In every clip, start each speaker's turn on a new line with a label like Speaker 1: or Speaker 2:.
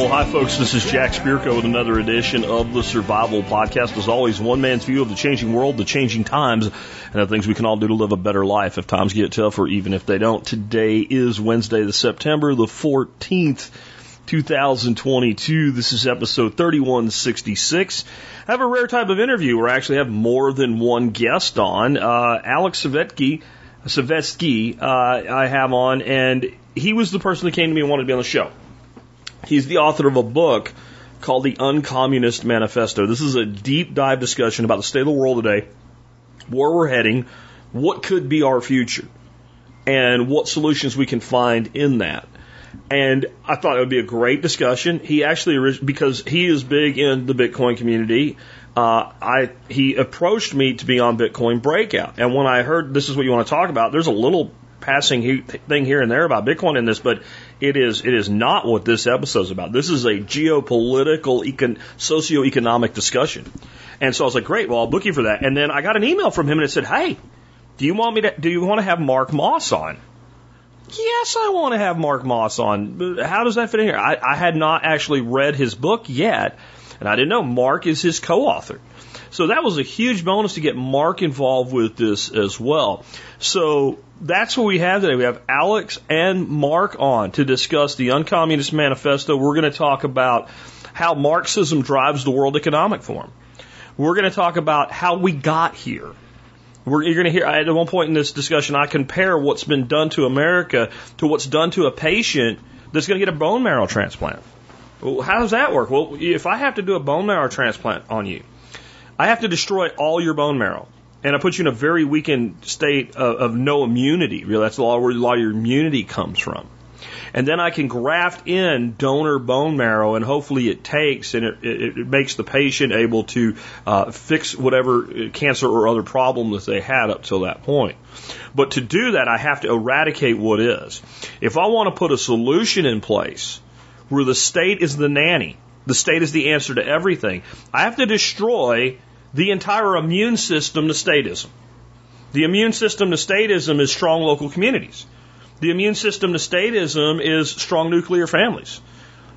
Speaker 1: Well, hi, folks. This is Jack Spirko with another edition of the Survival Podcast. As always, one man's view of the changing world, the changing times, and the things we can all do to live a better life if times get tough or even if they don't. Today is Wednesday, the September the 14th. 2022. This is episode 3166. I have a rare type of interview where I actually have more than one guest on. Uh, Aleks Savetsky, Savetsky, uh, I have on, and he was the person that came to me and wanted to be on the show. He's the author of a book called The Uncommunist Manifesto. This is a deep dive discussion about the state of the world today, where we're heading, what could be our future, and what solutions we can find in that. And I thought it would be a great discussion. He actually, because he is big in the Bitcoin community, uh, I he approached me to be on Bitcoin Breakout. And when I heard this is what you want to talk about, there's a little passing thing here and there about Bitcoin in this, but it is it is not what this episode is about. This is a geopolitical, econ, socioeconomic discussion. And so I was like, great, well, I'll book you for that. And then I got an email from him and it said, hey, do you want me to? Do you want to have Mark Moss on? Yes, I want to have Mark Moss on. How does that fit in here? I, I had not actually read his book yet, and I didn't know Mark is his co-author. So that was a huge bonus to get Mark involved with this as well. So that's what we have today. We have Aleks and Mark on to discuss the Uncommunist Manifesto. We're going to talk about how Marxism drives the World Economic Forum. We're going to talk about how we got here. We're, you're going to hear at one point in this discussion, I compare what's been done to America to what's done to a patient that's going to get a bone marrow transplant. Well, how does that work? Well, if I have to do a bone marrow transplant on you, I have to destroy all your bone marrow. And I put you in a very weakened state of, of no immunity. Really, that's a lot where a lot of your immunity comes from and then I can graft in donor bone marrow, and hopefully it takes and it, it, it makes the patient able to uh, fix whatever cancer or other problem that they had up till that point. But to do that, I have to eradicate what is. If I want to put a solution in place where the state is the nanny, the state is the answer to everything, I have to destroy the entire immune system to statism. The immune system to statism is strong local communities. The immune system to statism is strong nuclear families.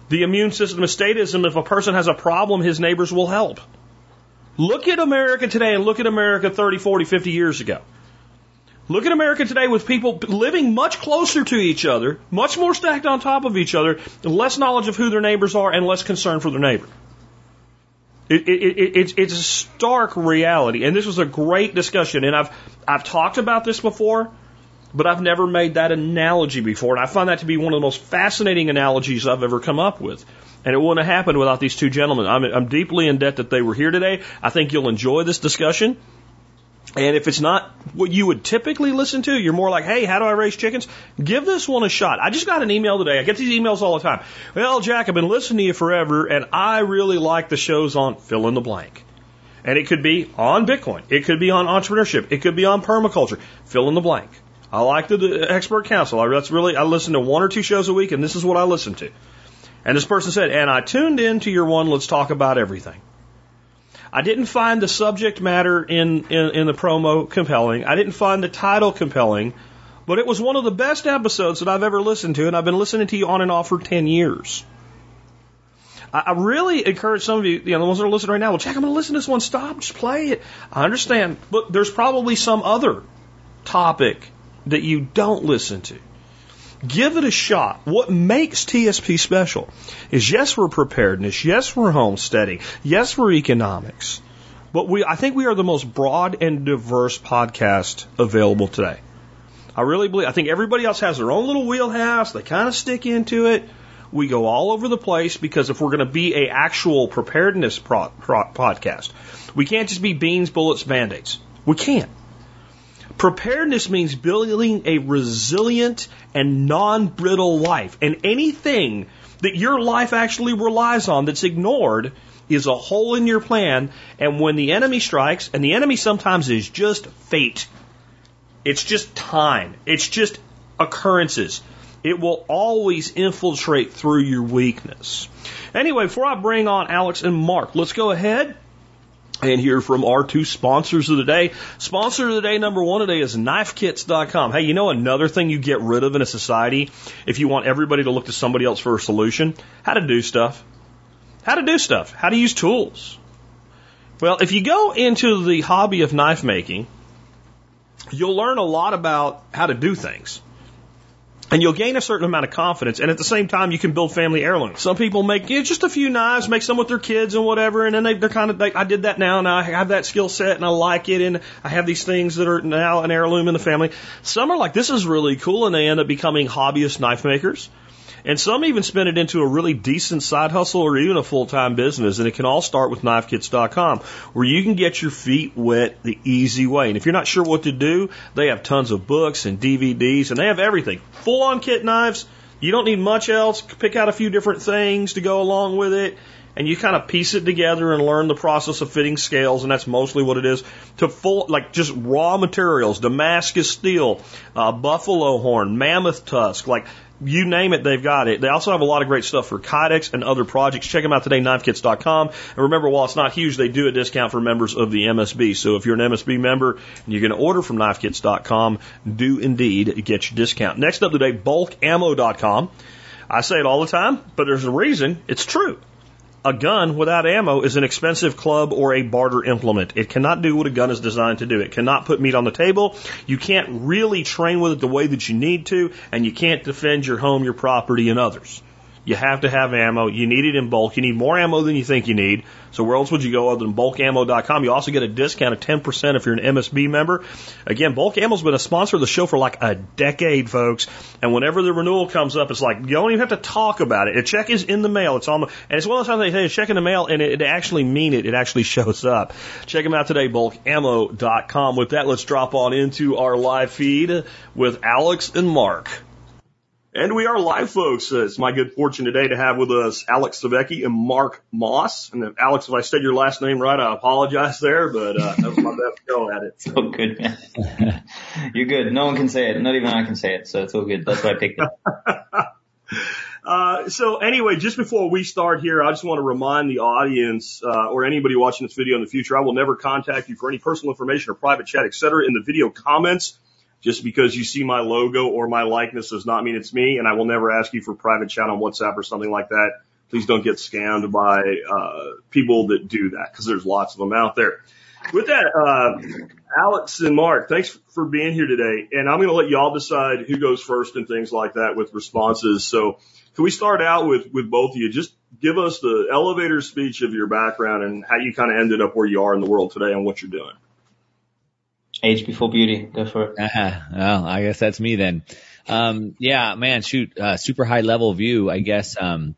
Speaker 1: The immune system to statism, if a person has a problem, his neighbors will help. Look at America today and look at America 30, 40, 50 years ago. Look at America today with people living much closer to each other, much more stacked on top of each other, less knowledge of who their neighbors are, and less concern for their neighbor. It, it, it, it's, it's a stark reality, and this was a great discussion. And I've I've talked about this before but I've never made that analogy before, and I find that to be one of the most fascinating analogies I've ever come up with. And it wouldn't have happened without these two gentlemen. I'm, I'm deeply in debt that they were here today. I think you'll enjoy this discussion. And if it's not what you would typically listen to, you're more like, hey, how do I raise chickens? Give this one a shot. I just got an email today. I get these emails all the time. Well, Jack, I've been listening to you forever, and I really like the shows on fill in the blank. And it could be on Bitcoin. It could be on entrepreneurship. It could be on permaculture. Fill in the blank. I like the, expert council. I, that's really, I listen to one or two shows a week, and this is what I listen to. And this person said, and I tuned in to your one, let's talk about everything. I didn't find the subject matter in, in, in the promo compelling. I didn't find the title compelling, but it was one of the best episodes that I've ever listened to, and I've been listening to you on and off for 10 years. I, really encourage some of you, you know, the ones that are listening right now, well, Jack, I'm going to listen to this one. Stop, just play it. I understand, but there's probably some other topic that you don't listen to. Give it a shot. What makes TSP special is yes, we're preparedness. Yes, we're homesteading. Yes, we're economics. But we, I think we are the most broad and diverse podcast available today. I really believe, I think everybody else has their own little wheelhouse. They kind of stick into it. We go all over the place because if we're going to be a actual preparedness pro, pro, podcast, we can't just be beans, bullets, band-aids. We can't. Preparedness means building a resilient and non brittle life. And anything that your life actually relies on that's ignored is a hole in your plan. And when the enemy strikes, and the enemy sometimes is just fate, it's just time, it's just occurrences. It will always infiltrate through your weakness. Anyway, before I bring on Aleks and Mark, let's go ahead and hear from our two sponsors of the day. Sponsor of the day number one today is knifekits.com. Hey, you know another thing you get rid of in a society if you want everybody to look to somebody else for a solution? How to do stuff. How to do stuff. How to use tools. Well, if you go into the hobby of knife making, you'll learn a lot about how to do things. And you'll gain a certain amount of confidence, and at the same time, you can build family heirlooms. Some people make you know, just a few knives, make some with their kids and whatever, and then they, they're kind of like, I did that now, and I have that skill set, and I like it, and I have these things that are now an heirloom in the family. Some are like, this is really cool, and they end up becoming hobbyist knife makers. And some even spin it into a really decent side hustle or even a full time business. And it can all start with knifekits.com, where you can get your feet wet the easy way. And if you're not sure what to do, they have tons of books and DVDs, and they have everything. Full on kit knives. You don't need much else. Pick out a few different things to go along with it. And you kind of piece it together and learn the process of fitting scales, and that's mostly what it is. To full, like just raw materials, Damascus steel, uh, buffalo horn, mammoth tusk, like you name it, they've got it. They also have a lot of great stuff for Kydex and other projects. Check them out today, knifekits.com. And remember, while it's not huge, they do a discount for members of the MSB. So if you're an MSB member and you're going to order from knifekits.com, do indeed get your discount. Next up today, bulkammo.com. I say it all the time, but there's a reason. It's true. A gun without ammo is an expensive club or a barter implement. It cannot do what a gun is designed to do. It cannot put meat on the table. You can't really train with it the way that you need to, and you can't defend your home, your property, and others. You have to have ammo. You need it in bulk. You need more ammo than you think you need. So where else would you go other than bulkammo.com? You also get a discount of 10% if you're an MSB member. Again, Bulk Ammo's been a sponsor of the show for like a decade, folks. And whenever the renewal comes up, it's like, you don't even have to talk about it. A check is in the mail. It's on the, and it's one of those times they say a check in the mail and it, it actually mean it. It actually shows up. Check them out today, bulkammo.com. With that, let's drop on into our live feed with Aleks and Mark. And we are live, folks. Uh, it's my good fortune today to have with us Aleks Savecki and Mark Moss. And if, Aleks, if I said your last name right, I apologize there, but uh, that was my best go at it.
Speaker 2: It's all good, man. You're good. No one can say it. Not even I can say it. So it's all good. That's why I picked it.
Speaker 1: Uh, so anyway, just before we start here, I just want to remind the audience uh, or anybody watching this video in the future, I will never contact you for any personal information or private chat, et cetera, in the video comments. Just because you see my logo or my likeness does not mean it's me, and I will never ask you for private chat on WhatsApp or something like that. Please don't get scammed by uh, people that do that because there's lots of them out there. With that, uh, Aleks and Mark, thanks for being here today. And I'm going to let y'all decide who goes first and things like that with responses. So can we start out with, with both of you? Just give us the elevator speech of your background and how you kind of ended up where you are in the world today and what you're doing.
Speaker 2: Age before beauty. Go for it.
Speaker 3: Uh-huh. Well, I guess that's me then. Um, yeah, man, shoot, uh, super high level view. I guess, um,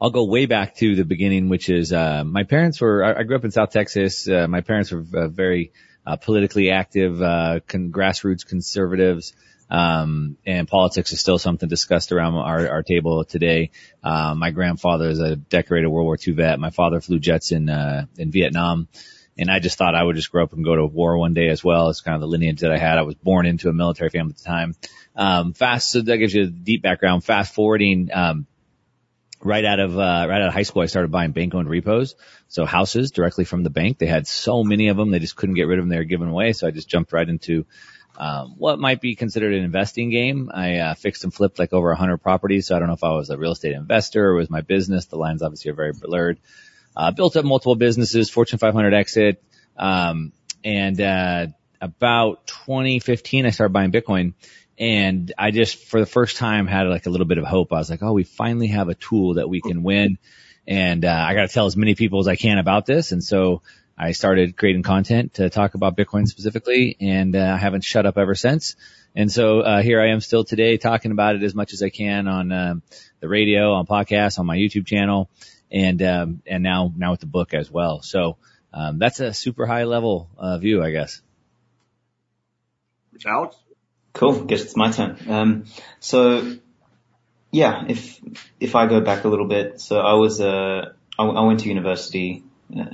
Speaker 3: I'll go way back to the beginning, which is, uh, my parents were, I, I grew up in South Texas. Uh, my parents were uh, very, uh, politically active, uh, con- grassroots conservatives. Um, and politics is still something discussed around our, our table today. Uh, my grandfather is a decorated World War II vet. My father flew jets in, uh, in Vietnam. And I just thought I would just grow up and go to war one day as well. It's kind of the lineage that I had. I was born into a military family at the time. Um, fast, so that gives you a deep background. Fast forwarding, um, right out of, uh, right out of high school, I started buying bank owned repos. So houses directly from the bank. They had so many of them. They just couldn't get rid of them. They were given away. So I just jumped right into, um, what might be considered an investing game. I, uh, fixed and flipped like over a hundred properties. So I don't know if I was a real estate investor or was my business. The lines obviously are very blurred uh, built up multiple businesses, Fortune 500 exit. Um, and, uh, about 2015, I started buying Bitcoin and I just, for the first time, had like a little bit of hope. I was like, oh, we finally have a tool that we can win. And, uh, I got to tell as many people as I can about this. And so I started creating content to talk about Bitcoin specifically and, uh, I haven't shut up ever since. And so, uh, here I am still today talking about it as much as I can on, um, the radio, on podcasts, on my YouTube channel and um, and now now with the book as well. So um, that's a super high level uh, view, I guess.
Speaker 1: Aleks?
Speaker 2: Cool. Guess it's my turn. Um, so yeah, if if I go back a little bit, so I was uh, I, I went to university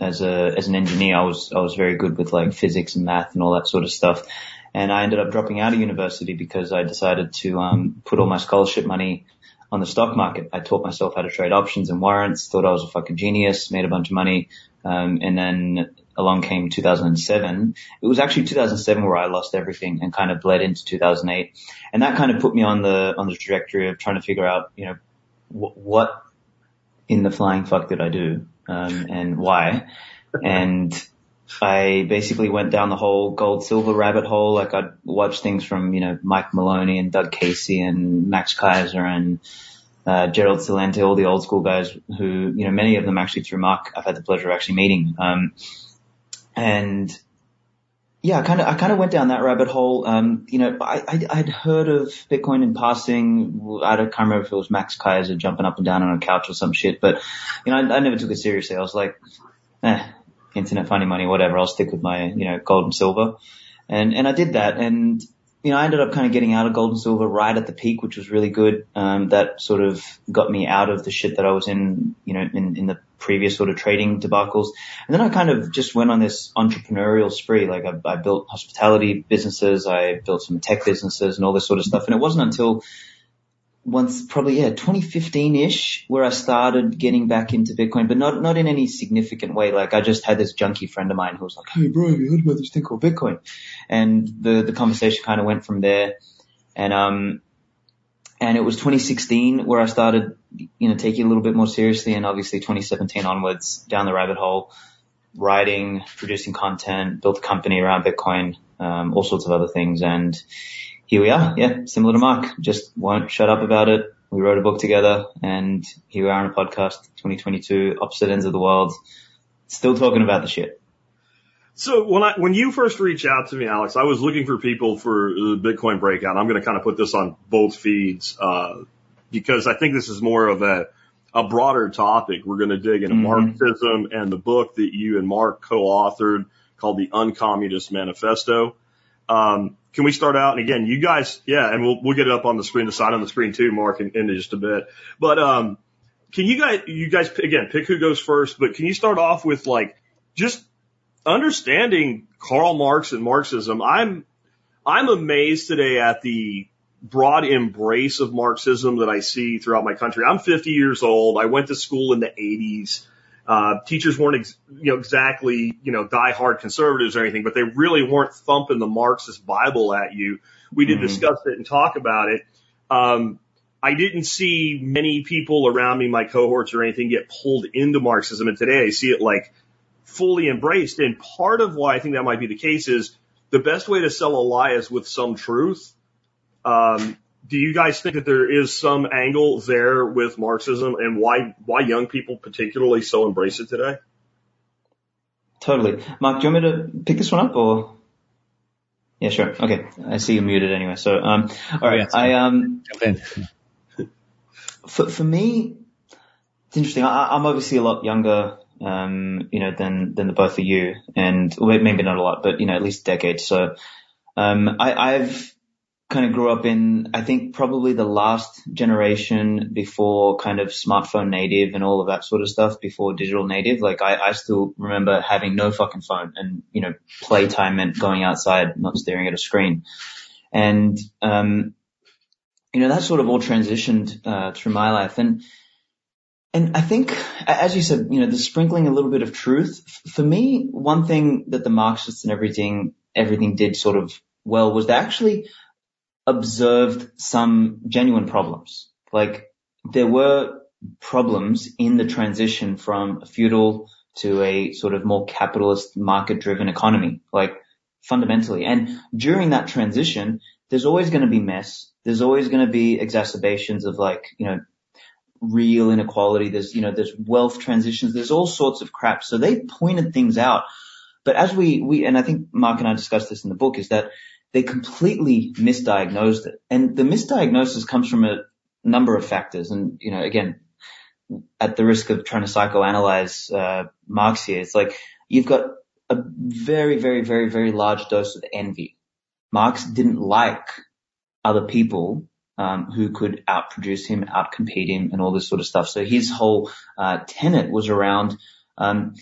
Speaker 2: as a as an engineer. I was I was very good with like physics and math and all that sort of stuff. And I ended up dropping out of university because I decided to, um, put all my scholarship money on the stock market. I taught myself how to trade options and warrants, thought I was a fucking genius, made a bunch of money. Um, and then along came 2007. It was actually 2007 where I lost everything and kind of bled into 2008. And that kind of put me on the, on the trajectory of trying to figure out, you know, wh- what in the flying fuck did I do? Um, and why? And I basically went down the whole gold silver rabbit hole. Like I'd watch things from, you know, Mike Maloney and Doug Casey and Max Keiser and, uh, Gerald Celente, all the old school guys who, you know, many of them actually through Mark, I've had the pleasure of actually meeting. Um, and yeah, I kind of, I kind of went down that rabbit hole. Um, you know, I, I, I'd heard of Bitcoin in passing. I don't, can't remember if it was Max Keiser jumping up and down on a couch or some shit, but you know, I, I never took it seriously. I was like, eh, internet finding money, whatever. I'll stick with my, you know, gold and silver. And, and I did that. And, you know, I ended up kind of getting out of gold and silver right at the peak, which was really good. Um, that sort of got me out of the shit that I was in, you know, in, in the previous sort of trading debacles. And then I kind of just went on this entrepreneurial spree. Like I, I built hospitality businesses. I built some tech businesses and all this sort of stuff. And it wasn't until once probably, yeah, 2015-ish where I started getting back into Bitcoin, but not, not in any significant way. Like I just had this junkie friend of mine who was like, Hey bro, have you heard about this thing called Bitcoin? And the, the conversation kind of went from there. And, um, and it was 2016 where I started, you know, taking it a little bit more seriously and obviously 2017 onwards down the rabbit hole, writing, producing content, built a company around Bitcoin, um, all sorts of other things. And, here we are. Yeah, similar to Mark. Just won't shut up about it. We wrote a book together and here we are on a podcast, 2022, opposite ends of the world, still talking about the shit.
Speaker 1: So when I when you first reached out to me, Aleks, I was looking for people for the Bitcoin breakout. I'm going to kind of put this on both feeds uh, because I think this is more of a a broader topic. We're going to dig into
Speaker 2: Mhm.
Speaker 1: Marxism and the book that you and Mark co-authored called the Uncommunist Manifesto. Um, can we start out? And again, you guys, yeah, and we'll we'll get it up on the screen, the side on the screen too, Mark, in, in just a bit. But um, can you guys, you guys again pick who goes first? But can you start off with like just understanding Karl Marx and Marxism? I'm I'm amazed today at the broad embrace of Marxism that I see throughout my country. I'm 50 years old. I went to school in the 80s. Uh, teachers weren't, ex- you know, exactly, you know, diehard conservatives or anything, but they really weren't thumping the Marxist Bible at you. We did
Speaker 2: Mhm.
Speaker 1: discuss it and talk about it. Um, I didn't see many people around me, my cohorts or anything, get pulled into Marxism. And today I see it like fully embraced. And part of why I think that might be the case is the best way to sell a lie is with some truth. Um, do you guys think that there is some angle there with Marxism and why why young people particularly so embrace it today?
Speaker 2: Totally. Mark, do you want me to pick this one up or? Yeah, sure. Okay. I see you muted anyway. So, um, all right.
Speaker 3: yes.
Speaker 2: I, um,
Speaker 3: Jump in.
Speaker 2: for, for me, it's interesting. I, I'm obviously a lot younger, um, you know, than, than the both of you and well, maybe not a lot, but, you know, at least decades. So, um, I, I've kind of grew up in, I think probably the last generation before kind of smartphone native and all of that sort of stuff before digital native. Like I, I still remember having no fucking phone and, you know, playtime meant going outside, not staring at a screen. And, um, you know, that sort of all transitioned, uh, through my life. And, and I think, as you said, you know, the sprinkling a little bit of truth. For me, one thing that the Marxists and everything, everything did sort of well was they actually observed some genuine problems. Like there were problems in the transition from feudal to a sort of more capitalist market driven economy, like fundamentally. And during that transition, there's always going to be mess. There's always going to be exacerbations of like, you know, real inequality. There's, you know, there's wealth transitions. There's all sorts of crap. So they pointed things out. But as we, we, and I think Mark and I discussed this in the book is that they completely misdiagnosed it. And the misdiagnosis comes from a number of factors. And, you know, again, at the risk of trying to psychoanalyze, uh, Marx here, it's like you've got a very, very, very, very large dose of envy. Marx didn't like other people um, who could outproduce him, outcompete him, and all this sort of stuff. So his whole uh, tenet was around, um,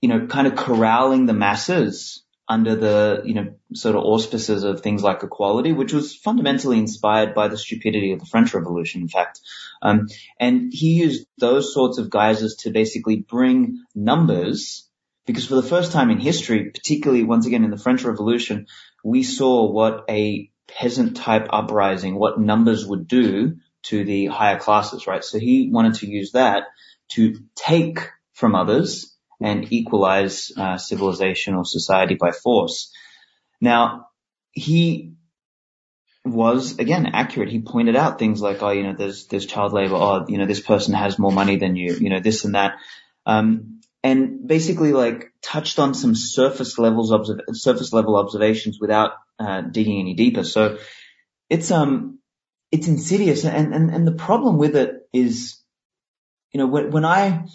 Speaker 2: you know, kind of corralling the masses under the, you know, sort of auspices of things like equality, which was fundamentally inspired by the stupidity of the French Revolution, in fact. Um, and he used those sorts of guises to basically bring numbers, because for the first time in history, particularly once again in the French Revolution, we saw what a peasant type uprising, what numbers would do to the higher classes, right? So he wanted to use that to take from others and equalize uh, civilization or society by force. Now, he was again accurate. He pointed out things like, oh, you know, there's there's child labor. Oh, you know, this person has more money than you. You know, this and that. Um, and basically like touched on some surface levels observ- surface level observations without uh, digging any deeper. So it's um it's insidious, and and and the problem with it is, you know, when when I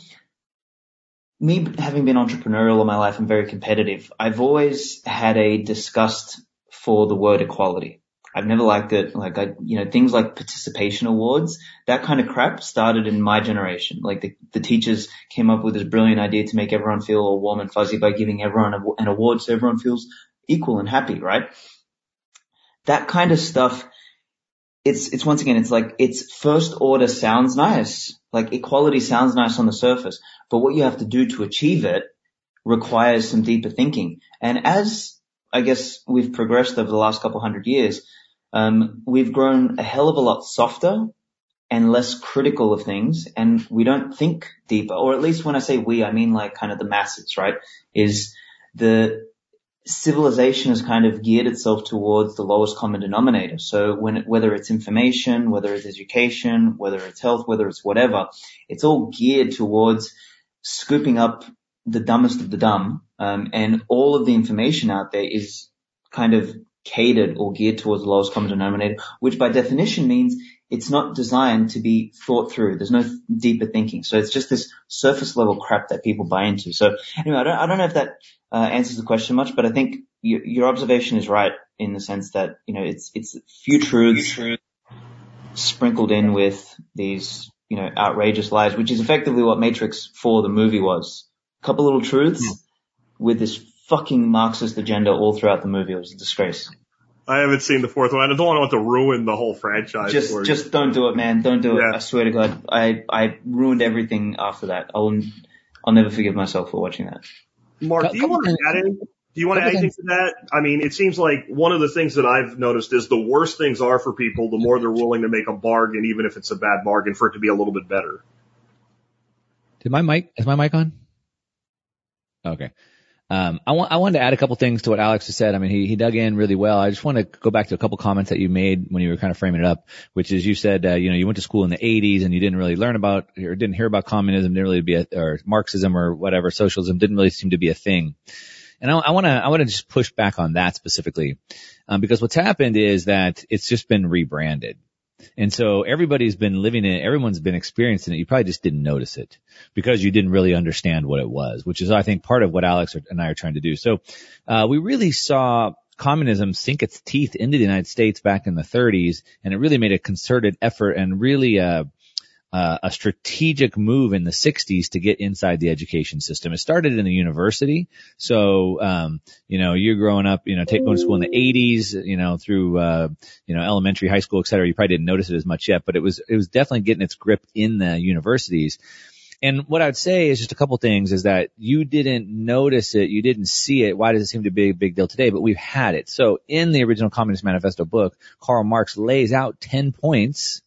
Speaker 2: me having been entrepreneurial all my life and very competitive, I've always had a disgust for the word equality. I've never liked it. Like I, you know, things like participation awards, that kind of crap started in my generation. Like the, the teachers came up with this brilliant idea to make everyone feel all warm and fuzzy by giving everyone a, an award so everyone feels equal and happy, right? That kind of stuff, it's, it's once again, it's like, it's first order sounds nice. Like equality sounds nice on the surface, but what you have to do to achieve it requires some deeper thinking. And as I guess we've progressed over the last couple hundred years, um, we've grown a hell of a lot softer and less critical of things, and we don't think deeper. Or at least when I say we, I mean like kind of the masses, right? Is the civilization has kind of geared itself towards the lowest common denominator. So when whether it's information, whether it's education, whether it's health, whether it's whatever, it's all geared towards scooping up the dumbest of the dumb, um, and all of the information out there is kind of catered or geared towards the lowest common denominator, which by definition means it's not designed to be thought through. There's no deeper thinking. So it's just this surface level crap that people buy into. So anyway, I don't, I don't know if that uh, answers the question much, but I think your, your observation is right in the sense that, you know, it's, it's few truths sprinkled in with these, you know, outrageous lies, which is effectively what Matrix 4, the movie was. A couple little truths mm. with this fucking Marxist agenda all throughout the movie. It was a disgrace.
Speaker 1: I haven't seen the fourth one. I don't want to ruin the whole franchise.
Speaker 2: Just, just don't do it, man. Don't do it. I swear to God, I, I ruined everything after that. I'll, I'll never forgive myself for watching that.
Speaker 1: Mark, do you want to add anything? Do you want to add anything to that? I mean, it seems like one of the things that I've noticed is the worse things are for people, the more they're willing to make a bargain, even if it's a bad bargain, for it to be a little bit better.
Speaker 3: Did my mic, is my mic on? Okay. Um, I want, I wanted to add a couple things to what Aleks just said. I mean, he, he dug in really well. I just want to go back to a couple comments that you made when you were kind of framing it up, which is you said, uh, you know, you went to school in the 80s and you didn't really learn about or didn't hear about communism, didn't really be a, or Marxism or whatever, socialism didn't really seem to be a thing. And I, want to, I want to just push back on that specifically, um, because what's happened is that it's just been rebranded. And so everybody's been living in it. Everyone's been experiencing it. You probably just didn't notice it because you didn't really understand what it was, which is, I think, part of what Aleks and I are trying to do. So, uh, we really saw communism sink its teeth into the United States back in the 30s, and it really made a concerted effort and really, uh, uh, a strategic move in the 60s to get inside the education system. It started in the university. So, um, you know, you're growing up, you know, take, going to school in the 80s, you know, through, uh, you know, elementary, high school, et cetera. You probably didn't notice it as much yet, but it was, it was definitely getting its grip in the universities. And what I'd say is just a couple things is that you didn't notice it, you didn't see it. Why does it seem to be a big deal today? But we've had it. So in the original Communist Manifesto book, Karl Marx lays out 10 points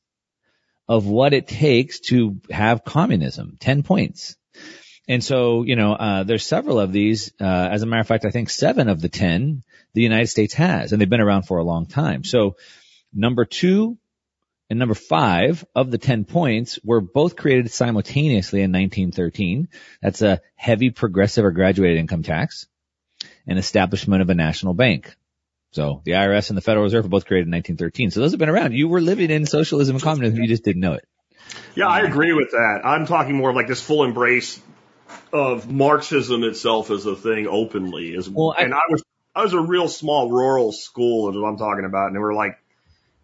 Speaker 3: of what it takes to have communism. 10 points. And so, you know, uh, there's several of these. Uh, as a matter of fact, I think seven of the 10 the United States has, and they've been around for a long time. So number two and number five of the 10 points were both created simultaneously in 1913. That's a heavy progressive or graduated income tax and establishment of a national bank. So the IRS and the Federal Reserve were both created in 1913. So those have been around. You were living in socialism and communism. You just didn't know it.
Speaker 1: Yeah, I agree with that. I'm talking more of like this full embrace of Marxism itself as a thing openly. As, well, I, and I was, I was a real small rural school is what I'm talking about. And they were like,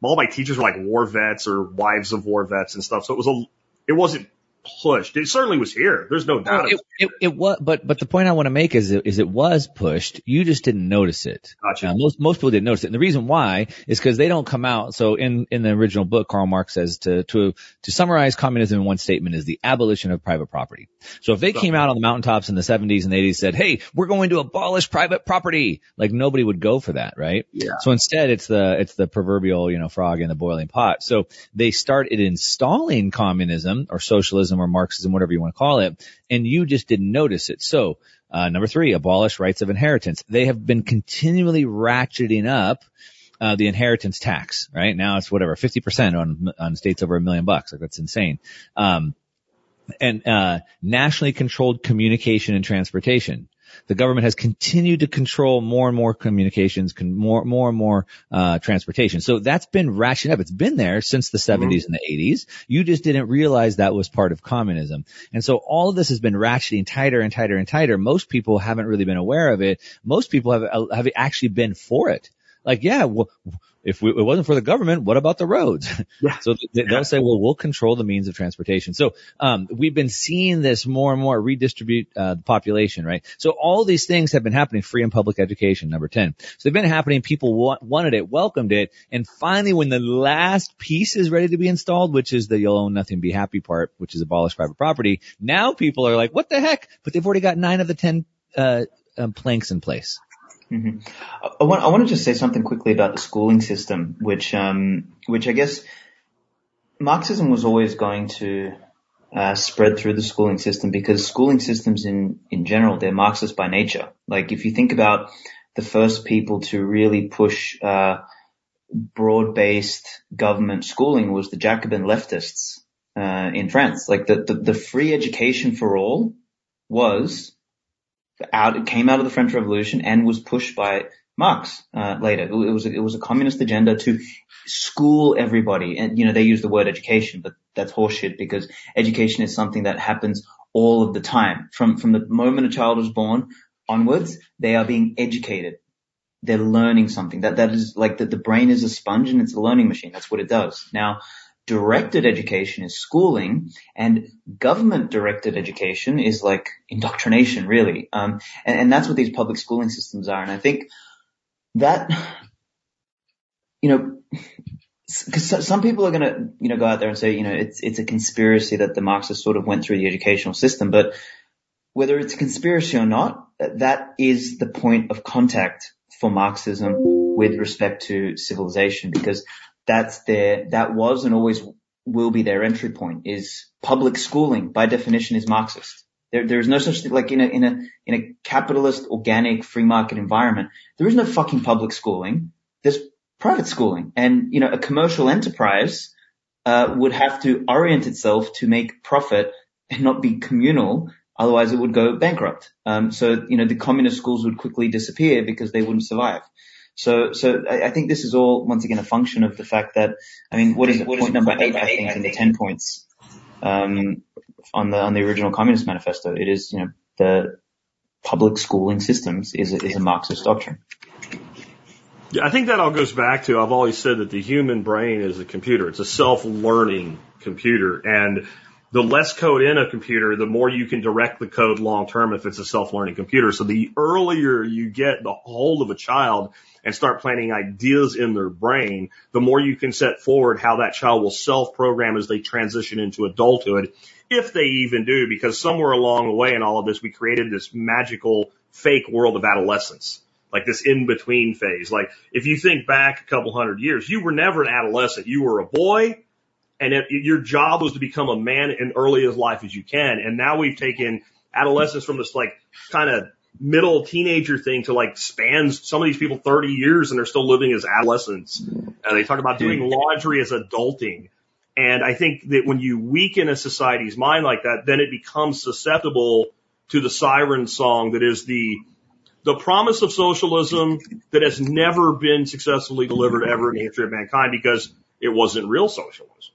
Speaker 1: all my teachers were like war vets or wives of war vets and stuff. So it was a, it wasn't pushed. It certainly was here. There's no doubt.
Speaker 3: It, it, it was, but but the point I want to make is it, is it was pushed. You just didn't notice it.
Speaker 1: Gotcha.
Speaker 3: Uh, most most people didn't notice it, and the reason why is because they don't come out. So in in the original book, Karl Marx says to to to summarize communism in one statement is the abolition of private property. So if they came out on the mountaintops in the 70s and 80s said, "Hey, we're going to abolish private property," like nobody would go for that, right?
Speaker 1: Yeah.
Speaker 3: So instead, it's the it's the proverbial you know frog in the boiling pot. So they started installing communism or socialism or Marxism, whatever you want to call it, and you just didn't notice it. So uh, number three, abolish rights of inheritance. They have been continually ratcheting up. Uh, the inheritance tax, right? Now it's whatever, 50% on, on states over a million bucks. Like that's insane. Um, and, uh, nationally controlled communication and transportation. The government has continued to control more and more communications, con- more, more and more, uh, transportation. So that's been ratcheting up. It's been there since the 70s and the 80s. You just didn't realize that was part of communism. And so all of this has been ratcheting tighter and tighter and tighter. Most people haven't really been aware of it. Most people have, have actually been for it. Like, yeah, well, if we, it wasn't for the government, what about the roads?
Speaker 1: Yeah.
Speaker 3: so they, they'll say, well, we'll control the means of transportation. So, um, we've been seeing this more and more redistribute, uh, the population, right? So all these things have been happening, free and public education, number 10. So they've been happening. People wa- wanted it, welcomed it. And finally, when the last piece is ready to be installed, which is the you'll own nothing, be happy part, which is abolish private property, now people are like, what the heck? But they've already got nine of the 10, uh, um, planks in place.
Speaker 2: Mm-hmm. I, want, I want to just say something quickly about the schooling system, which, um, which I guess Marxism was always going to uh, spread through the schooling system because schooling systems in, in general, they're Marxist by nature. Like if you think about the first people to really push, uh, broad-based government schooling was the Jacobin leftists, uh, in France. Like the, the, the free education for all was out, it came out of the French Revolution and was pushed by Marx uh, later. It was a, it was a communist agenda to school everybody, and you know they use the word education, but that's horseshit because education is something that happens all of the time. From from the moment a child is born onwards, they are being educated. They're learning something. That that is like that the brain is a sponge and it's a learning machine. That's what it does. Now directed education is schooling and government directed education is like indoctrination really. Um, and, and that's what these public schooling systems are. And I think that, you know, because some people are going to, you know, go out there and say, you know, it's it's a conspiracy that the Marxists sort of went through the educational system, but whether it's a conspiracy or not, that is the point of contact for Marxism with respect to civilization, because that's their, that was and always will be their entry point is public schooling by definition is Marxist. There, there's no such thing like in a, in a, in a capitalist, organic, free market environment. There is no fucking public schooling. There's private schooling and, you know, a commercial enterprise, uh, would have to orient itself to make profit and not be communal. Otherwise it would go bankrupt. Um, so, you know, the communist schools would quickly disappear because they wouldn't survive. So, so I, I think this is all once again a function of the fact that, I mean, what is it? Point number eight, I think, in the 10 points, um, on the, on the original Communist Manifesto. It is, you know, the public schooling systems is a, is a Marxist doctrine.
Speaker 1: Yeah, I think that all goes back to I've always said that the human brain is a computer. It's a self-learning computer, and the less code in a computer, the more you can direct the code long term if it's a self-learning computer. So the earlier you get the hold of a child and start planting ideas in their brain, the more you can set forward how that child will self-program as they transition into adulthood, if they even do, because somewhere along the way in all of this, we created this magical fake world of adolescence like this in between phase. Like if you think back a couple hundred years, you were never an adolescent. You were a boy and it, your job was to become a man in early as life as you can. And now we've taken adolescence from this like kind of middle teenager thing to like spans some of these people 30 years and they're still living as adolescents. And they talk about doing laundry as adulting. And I think that when you weaken a society's mind like that, then it becomes susceptible to the siren song that is the the promise of socialism that has never been successfully delivered ever in the history of mankind because it wasn't real socialism.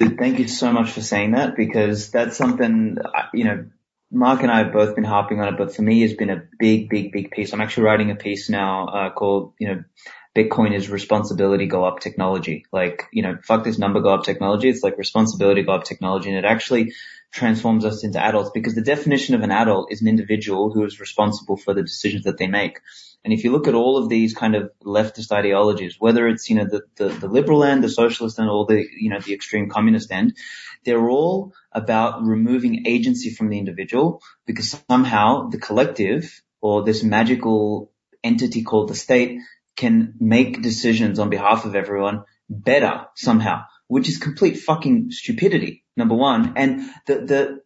Speaker 2: Thank you so much for saying that because that's something, you know, Mark and I have both been harping on it, but for me it's been a big, big, big piece. I'm actually writing a piece now, uh, called, you know, Bitcoin is responsibility go up technology. Like, you know, fuck this number go up technology. It's like responsibility go up technology. And it actually transforms us into adults because the definition of an adult is an individual who is responsible for the decisions that they make. And if you look at all of these kind of leftist ideologies, whether it's, you know, the, the, the liberal end, the socialist end, or the, you know, the extreme communist end, they're all about removing agency from the individual because somehow the collective or this magical entity called the state can make decisions on behalf of everyone better somehow, which is complete fucking stupidity, number one. And the, the,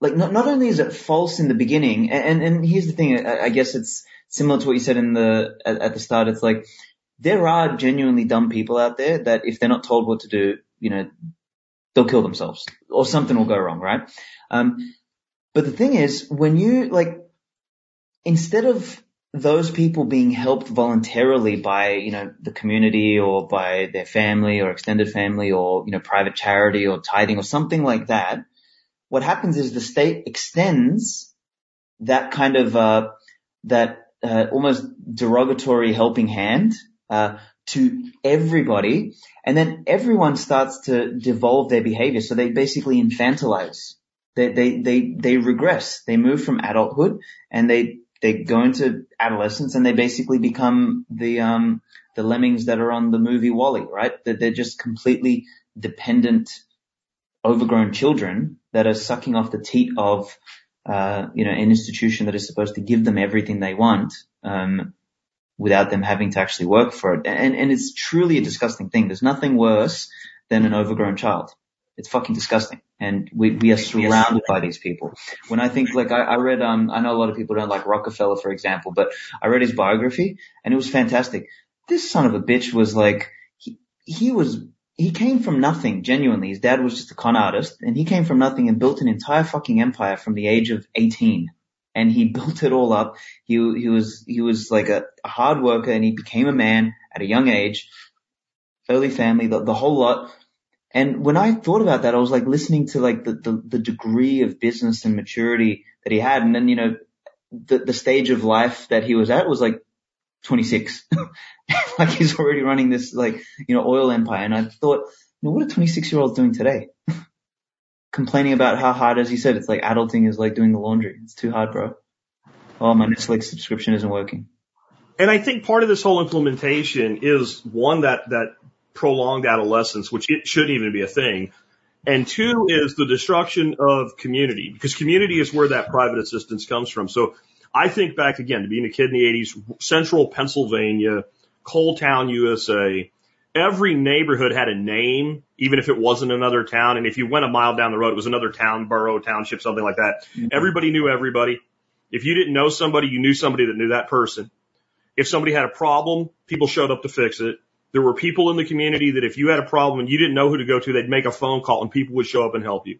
Speaker 2: like not, not only is it false in the beginning, and, and here's the thing, I, I guess it's similar to what you said in the, at, at the start, it's like, there are genuinely dumb people out there that if they're not told what to do, you know, they'll kill themselves or something will go wrong, right? Um, but the thing is, when you like, instead of those people being helped voluntarily by, you know, the community or by their family or extended family or, you know, private charity or tithing or something like that, what happens is the state extends that kind of, uh, that, uh, almost derogatory helping hand, uh, to everybody and then everyone starts to devolve their behavior. So they basically infantilize. They, they, they, they regress. They move from adulthood and they, they go into adolescence and they basically become the, um, the lemmings that are on the movie WALL-E, right? That they're just completely dependent, overgrown children that are sucking off the teat of, uh, you know, an institution that is supposed to give them everything they want, um, without them having to actually work for it. And, and it's truly a disgusting thing. There's nothing worse than an overgrown child. It's fucking disgusting. And we, we are surrounded by these people. When I think like I, I read, um, I know a lot of people don't like Rockefeller, for example, but I read his biography and it was fantastic. This son of a bitch was like, he, he was, he came from nothing, genuinely. His dad was just a con artist and he came from nothing and built an entire fucking empire from the age of 18 and he built it all up. He, he was, he was like a, a hard worker and he became a man at a young age, early family, the, the whole lot. And when I thought about that, I was like listening to like the, the, the degree of business and maturity that he had. And then, you know, the, the stage of life that he was at was like 26. like he's already running this like, you know, oil empire. And I thought, you know, what are 26 year olds doing today? complaining about how hard, as you said, it's like adulting is like doing the laundry. It's too hard, bro. Oh, my Netflix subscription isn't working.
Speaker 1: And I think part of this whole implementation is one that, that prolonged adolescence, which it shouldn't even be a thing. And two is the destruction of community because community is where that private assistance comes from. So I think back again to being a kid in the 80s, central Pennsylvania, Coal Town, USA, every neighborhood had a name, even if it wasn't another town. And if you went a mile down the road, it was another town, borough, township, something like that. Mm-hmm. Everybody knew everybody. If you didn't know somebody, you knew somebody that knew that person. If somebody had a problem, people showed up to fix it. There were people in the community that if you had a problem and you didn't know who to go to, they'd make a phone call and people would show up and help you.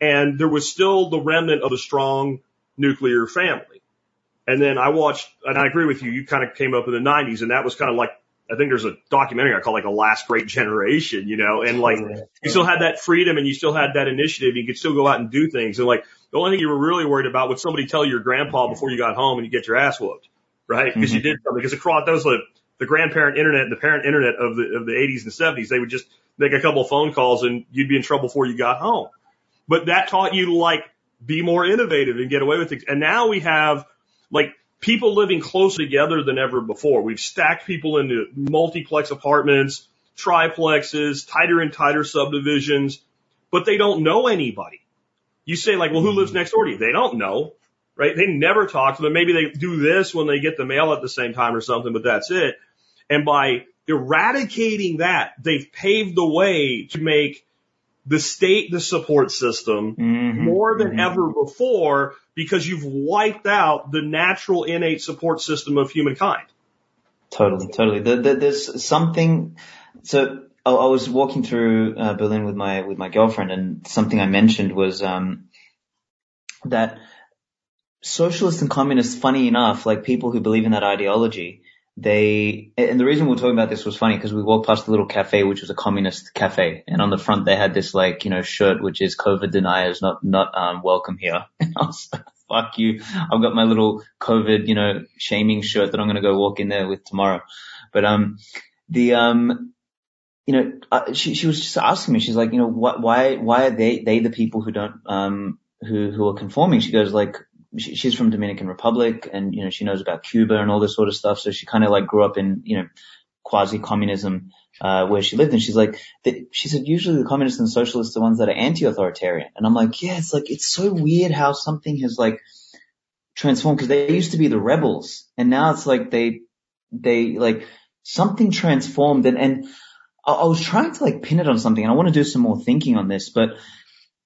Speaker 1: And there was still the remnant of a strong nuclear family. And then I watched, and I agree with you, you kind of came up in the 90s and that was kind of like I think there's a documentary I call like a last great generation, you know, and like you still had that freedom and you still had that initiative. You could still go out and do things. And like the only thing you were really worried about would somebody tell your grandpa before you got home and you get your ass whooped, right? Because mm-hmm. you did something. Because across those the the grandparent internet and the parent internet of the of the 80s and 70s, they would just make a couple of phone calls and you'd be in trouble before you got home. But that taught you to like be more innovative and get away with things. And now we have like people living closer together than ever before. We've stacked people into multiplex apartments, triplexes, tighter and tighter subdivisions, but they don't know anybody. You say like, well, who lives next door to you? They don't know, right? They never talk to them. Maybe they do this when they get the mail at the same time or something, but that's it. And by eradicating that, they've paved the way to make the state the support system mm-hmm. more than mm-hmm. ever before because you've wiped out the natural innate support system of humankind.
Speaker 2: Totally, totally. The, the, there's something. So I, I was walking through uh, Berlin with my with my girlfriend, and something I mentioned was um, that socialists and communists, funny enough, like people who believe in that ideology, they, and the reason we are talking about this was funny because we walked past a little cafe, which was a communist cafe. And on the front, they had this like, you know, shirt, which is COVID deniers, not, not, um, welcome here. And I was like, fuck you. I've got my little COVID, you know, shaming shirt that I'm going to go walk in there with tomorrow. But um, the um, you know, uh, she she was just asking me. She's like, you know, what why why are they they the people who don't um who who are conforming? She goes like. She, she's from Dominican Republic and, you know, she knows about Cuba and all this sort of stuff. So she kind of like grew up in, you know, quasi communism uh, where she lived, and she's like, the, she said usually the communists and socialists are the ones that are anti-authoritarian, and I'm like, yeah, it's like it's so weird how something has like transformed. Because they used to be the rebels, and now it's like they they like something transformed, and and I, I was trying to like pin it on something, and I want to do some more thinking on this, but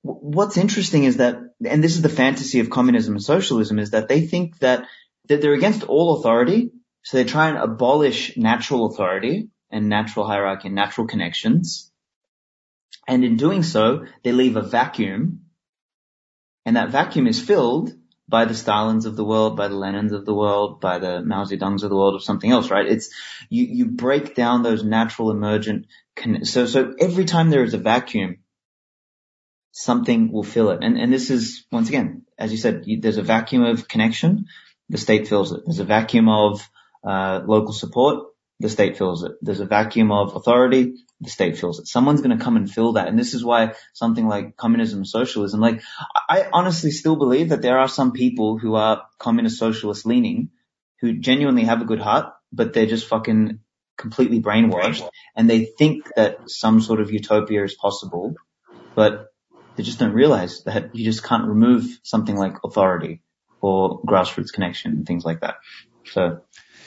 Speaker 2: what's interesting is that, and this is the fantasy of communism and socialism, is that they think that that they're against all authority, so they try and abolish natural authority and natural hierarchy and natural connections. And in doing so, they leave a vacuum and that vacuum is filled by the Stalins of the world, by the Lenins of the world, by the Mao Zedongs of the world or something else, right? It's, you, you break down those natural emergent, con- so, so every time there is a vacuum, something will fill it. And, and this is, once again, as you said, you, there's a vacuum of connection, the state fills it. There's a vacuum of, uh, local support, the state fills it. There's a vacuum of authority, the state fills it. Someone's going to come and fill that. And this is why something like communism, socialism, like I honestly still believe that there are some people who are communist socialist leaning who genuinely have a good heart, but they're just fucking completely brainwashed and they think that some sort of utopia is possible, but they just don't realize that you just can't remove something like authority or grassroots connection and things like that. So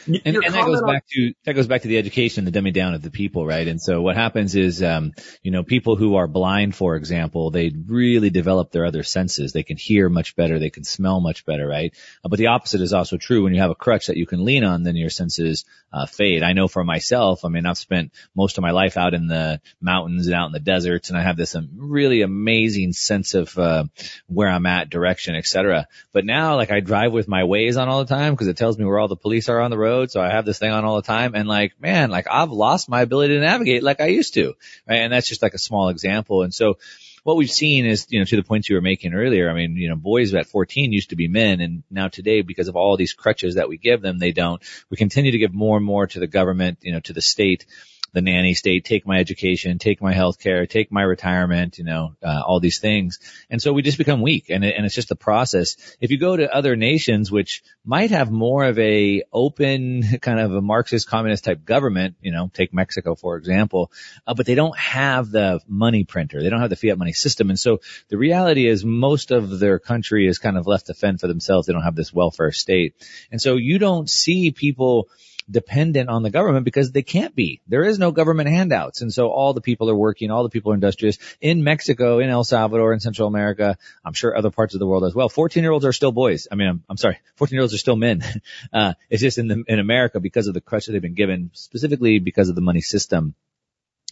Speaker 3: and, and that goes back to that goes back to the education, the dumbing down of the people, right? And so what happens is, um, you know, people who are blind, for example, they really develop their other senses. They can hear much better, they can smell much better, right? Uh, but the opposite is also true. When you have a crutch that you can lean on, then your senses uh, fade. I know for myself. I mean, I've spent most of my life out in the mountains and out in the deserts, and I have this um, really amazing sense of uh, where I'm at, direction, etc. But now, like, I drive with my Waze on all the time because it tells me where all the police are on the road road. So I have this thing on all the time and like, man, like I've lost my ability to navigate like I used to. Right. And that's just like a small example. And so what we've seen is, you know, to the points you were making earlier, I mean, you know, boys at 14 used to be men and now today, because of all these crutches that we give them, they don't. We continue to give more and more to the government, you know, to the state the nanny state, take my education, take my health care, take my retirement, you know, uh, all these things. And so we just become weak and, it, and it's just a process. If you go to other nations, which might have more of a open kind of a Marxist communist type government, you know, take Mexico, for example, uh, but they don't have the money printer. They don't have the fiat money system. And so the reality is most of their country is kind of left to fend for themselves. They don't have this welfare state. And so you don't see people dependent on the government because they can't be. There is no government handouts. And so all the people are working, all the people are industrious in Mexico, in El Salvador, in Central America. I'm sure other parts of the world as well. 14 year olds are still boys. I mean, I'm, I'm sorry. 14 year olds are still men. Uh, it's just in the, in America because of the crutch that they've been given, specifically because of the money system.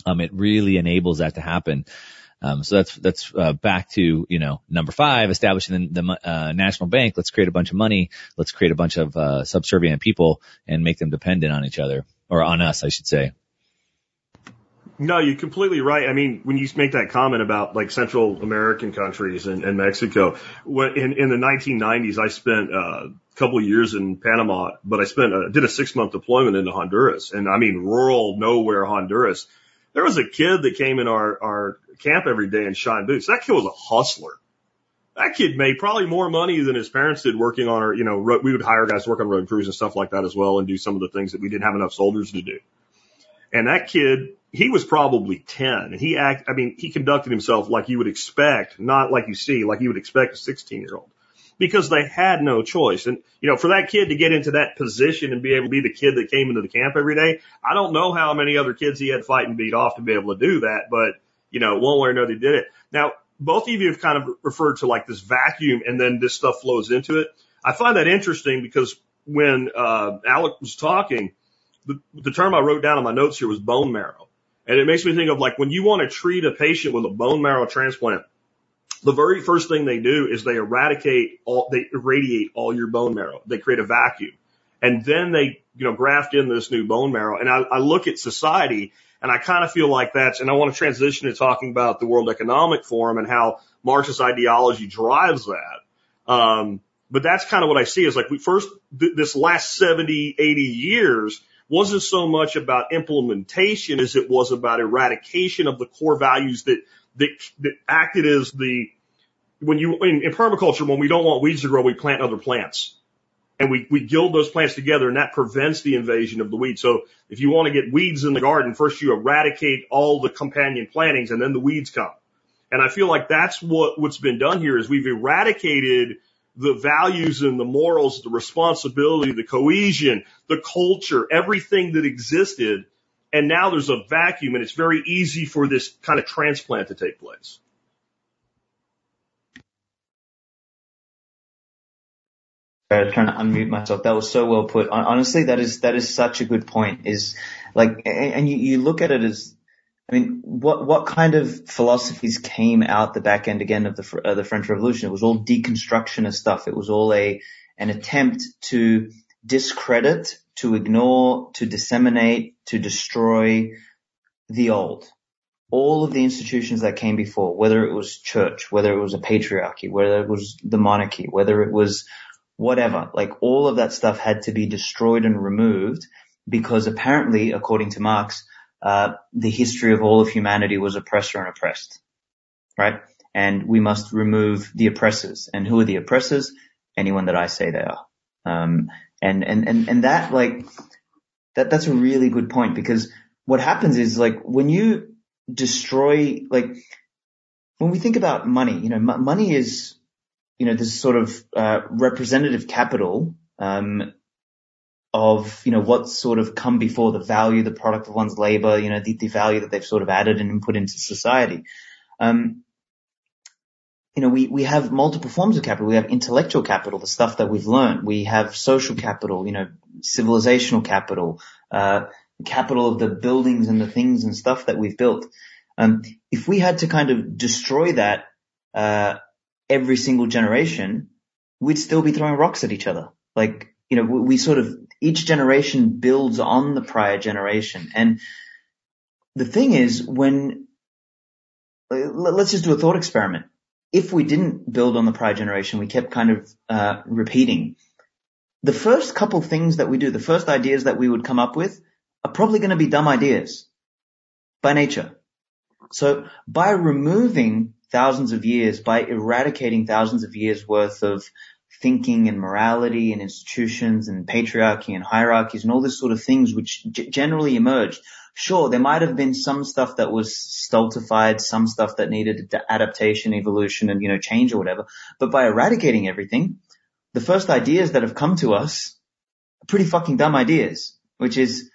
Speaker 3: Um, it really enables that to happen. Um, so that's that's uh, back to you know number five, establishing the, the uh, national bank. Let's create a bunch of money. Let's create a bunch of uh, subservient people and make them dependent on each other or on us, I should say.
Speaker 1: No, you're completely right. I mean, when you make that comment about like Central American countries and, and Mexico, when, in, in the 1990s, I spent uh, a couple of years in Panama, but I spent uh, did a six month deployment into Honduras, and I mean rural nowhere Honduras. There was a kid that came in our our camp every day in shine boots. That kid was a hustler. That kid made probably more money than his parents did working on our, you know, we would hire guys to work on road crews and stuff like that as well and do some of the things that we didn't have enough soldiers to do. And that kid, he was probably 10 and he act, I mean, he conducted himself like you would expect, not like you see, like you would expect a 16 year old because they had no choice. And, you know, for that kid to get into that position and be able to be the kid that came into the camp every day, I don't know how many other kids he had fight and beat off to be able to do that, but you know, one way or another did it. Now, both of you have kind of referred to like this vacuum and then this stuff flows into it. I find that interesting because when, uh, Aleks was talking, the, the term I wrote down on my notes here was bone marrow. And it makes me think of like when you want to treat a patient with a bone marrow transplant, the very first thing they do is they eradicate all, they irradiate all your bone marrow. They create a vacuum and then they, you know, graft in this new bone marrow. And I, I look at society and I kind of feel like that's, and I want to transition to talking about the World Economic Forum and how Marxist ideology drives that. Um, but that's kind of what I see is like we first, th- this last 70, 80 years, wasn't so much about implementation as it was about eradication of the core values that, that, that acted as the, when you, in, in permaculture, when we don't want weeds to grow, we plant other plants. And we, we guild those plants together and that prevents the invasion of the weeds. So if you want to get weeds in the garden, first you eradicate all the companion plantings and then the weeds come. And I feel like that's what, what's been done here is we've eradicated the values and the morals, the responsibility, the cohesion, the culture, everything that existed. And now there's a vacuum and it's very easy for this kind of transplant to take place.
Speaker 2: I was trying to unmute myself. That was so well put. Honestly, that is that is such a good point. Is like, and you, you look at it as I mean, what what kind of philosophies came out the back end again of the the French Revolution? It was all deconstructionist stuff. It was all a an attempt to discredit, to ignore, to disseminate, to destroy the old. All of the institutions that came before, whether it was church, whether it was a patriarchy, whether it was the monarchy, whether it was whatever, like all of that stuff had to be destroyed and removed because apparently, according to Marx, uh, the history of all of humanity was oppressor and oppressed, right? And we must remove the oppressors. And who are the oppressors? Anyone that I say they are. Um, and, and, and, and that like, that, that's a really good point because what happens is like when you destroy, like, when we think about money, you know, m- money is, you know, this sort of, uh, representative capital, um, of, you know, what's sort of come before the value, the product of one's labor, you know, the, the value that they've sort of added and put into society. Um, you know, we, we have multiple forms of capital. We have intellectual capital, the stuff that we've learned. We have social capital, you know, civilizational capital, uh, capital of the buildings and the things and stuff that we've built. Um, if we had to kind of destroy that, uh, every single generation, we'd still be throwing rocks at each other. Like, you know, we, we sort of each generation builds on the prior generation. And the thing is when, let's just do a thought experiment. If we didn't build on the prior generation, we kept kind of, uh, repeating. The first couple things that we do, the first ideas that we would come up with are probably going to be dumb ideas by nature. So by removing thousands of years, by eradicating thousands of years worth of thinking and morality and institutions and patriarchy and hierarchies and all this sort of things which g- generally emerged. Sure, there might have been some stuff that was stultified, some stuff that needed adaptation, evolution and, you know, change or whatever. But by eradicating everything, the first ideas that have come to us are pretty fucking dumb ideas, which is,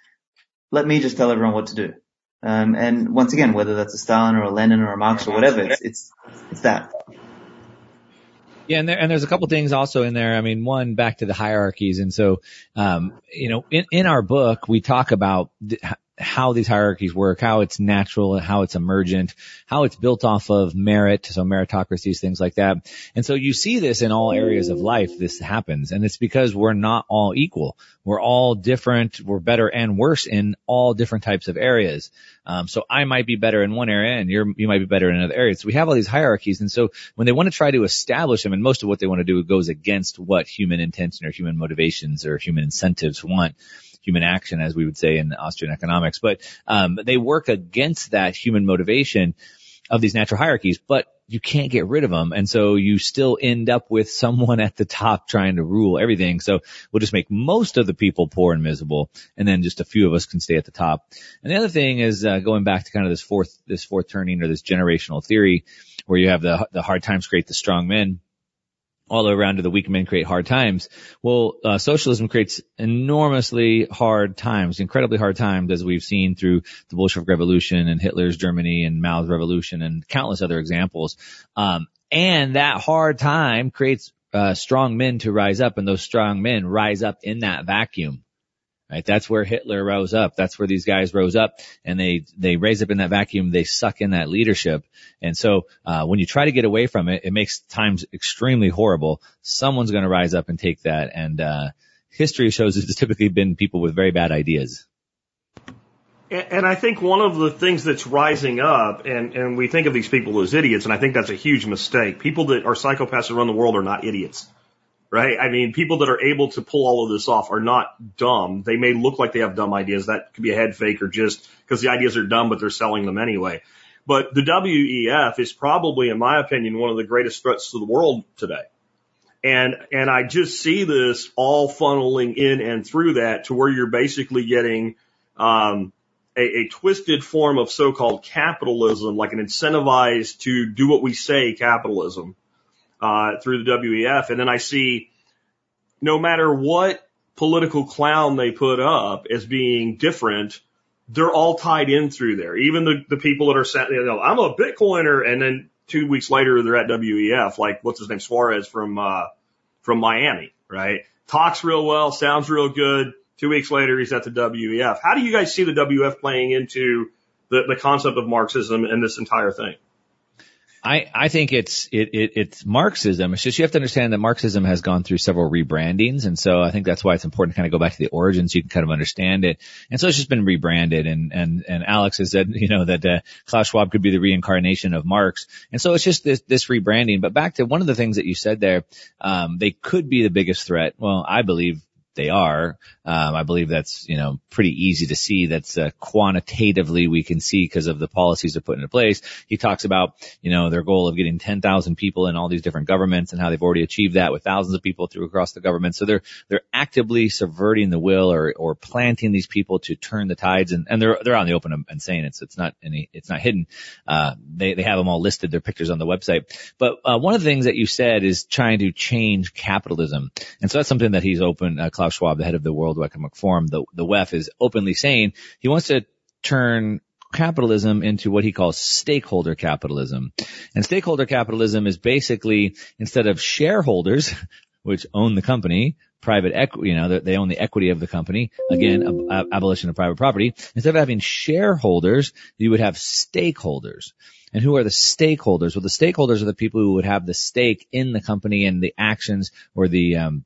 Speaker 2: let me just tell everyone what to do. Um, and once again, whether that's a Stalin or a Lenin or a Marx or whatever, it's, it's, it's that.
Speaker 3: Yeah, and there, and there's a couple things also in there. I mean, one back to the hierarchies, and so um, you know, in in our book we talk about th- how these hierarchies work, how it's natural, how it's emergent, how it's built off of merit, so meritocracies, things like that. And so you see this in all areas of life, this happens. And it's because we're not all equal. We're all different. We're better and worse in all different types of areas. Um, so I might be better in one area and you're, you might be better in another area. So we have all these hierarchies. And so when they want to try to establish them, and most of what they want to do goes against what human intention or human motivations or human incentives want human action, as we would say in Austrian economics. But um, they work against that human motivation of these natural hierarchies, but you can't get rid of them. And so you still end up with someone at the top trying to rule everything. So we'll just make most of the people poor and miserable. And then just a few of us can stay at the top. And the other thing is, uh, going back to kind of this fourth, this fourth turning or this generational theory where you have the, the hard times create the strong men all the way around to the weak men create hard times. Well, uh, socialism creates enormously hard times, incredibly hard times, as we've seen through the Bolshevik Revolution and Hitler's Germany and Mao's Revolution and countless other examples. Um, and that hard time creates uh, strong men to rise up, and those strong men rise up in that vacuum. Right? That's where Hitler rose up. That's where these guys rose up and they, they raise up in that vacuum. They suck in that leadership. And so, uh, when you try to get away from it, it makes times extremely horrible. Someone's going to rise up and take that. And, uh, history shows it's typically been people with very bad ideas.
Speaker 1: And I think one of the things that's rising up, and, and we think of these people as idiots, and I think that's a huge mistake. People that are psychopaths that run the world are not idiots right? I mean, people that are able to pull all of this off are not dumb. They may look like they have dumb ideas. That could be a head fake or just because the ideas are dumb, but they're selling them anyway. But the WEF is probably, in my opinion, one of the greatest threats to the world today. And, and I just see this all funneling in and through that to where you're basically getting, um, a, a twisted form of so-called capitalism, like an incentivized to do what we say capitalism, uh, through the WEF. And then I see no matter what political clown they put up as being different, they're all tied in through there. Even the, the people that are saying, you know, I'm a Bitcoiner and then two weeks later they're at WEF, like what's his name, Suarez from, uh, from Miami, right? Talks real well, sounds real good. Two weeks later he's at the WEF. How do you guys see the WEF playing into the, the concept of Marxism and this entire thing?
Speaker 3: I, I think it's it, it it's Marxism. It's just you have to understand that Marxism has gone through several rebrandings, and so I think that's why it's important to kind of go back to the origins. So you can kind of understand it, and so it's just been rebranded. And and and Aleks has said you know that uh, Klaus Schwab could be the reincarnation of Marx, and so it's just this this rebranding. But back to one of the things that you said there, um, they could be the biggest threat. Well, I believe they are. Um, I believe that's, you know, pretty easy to see. That's uh, quantitatively we can see because of the policies they're putting into place. He talks about, you know, their goal of getting 10,000 people in all these different governments and how they've already achieved that with thousands of people through across the government. So they're, they're actively subverting the will or, or planting these people to turn the tides and, and they're, they're on the open and saying it's, it's not any, it's not hidden. Uh, they, they have them all listed, their pictures on the website. But, uh, one of the things that you said is trying to change capitalism. And so that's something that he's open, uh, Klaus Schwab, the head of the World Economic Forum, the, the WEF is openly saying he wants to turn capitalism into what he calls stakeholder capitalism. And stakeholder capitalism is basically instead of shareholders, which own the company, private equity, you know, they own the equity of the company. Again, ab- abolition of private property. Instead of having shareholders, you would have stakeholders. And who are the stakeholders? Well, the stakeholders are the people who would have the stake in the company and the actions or the, um,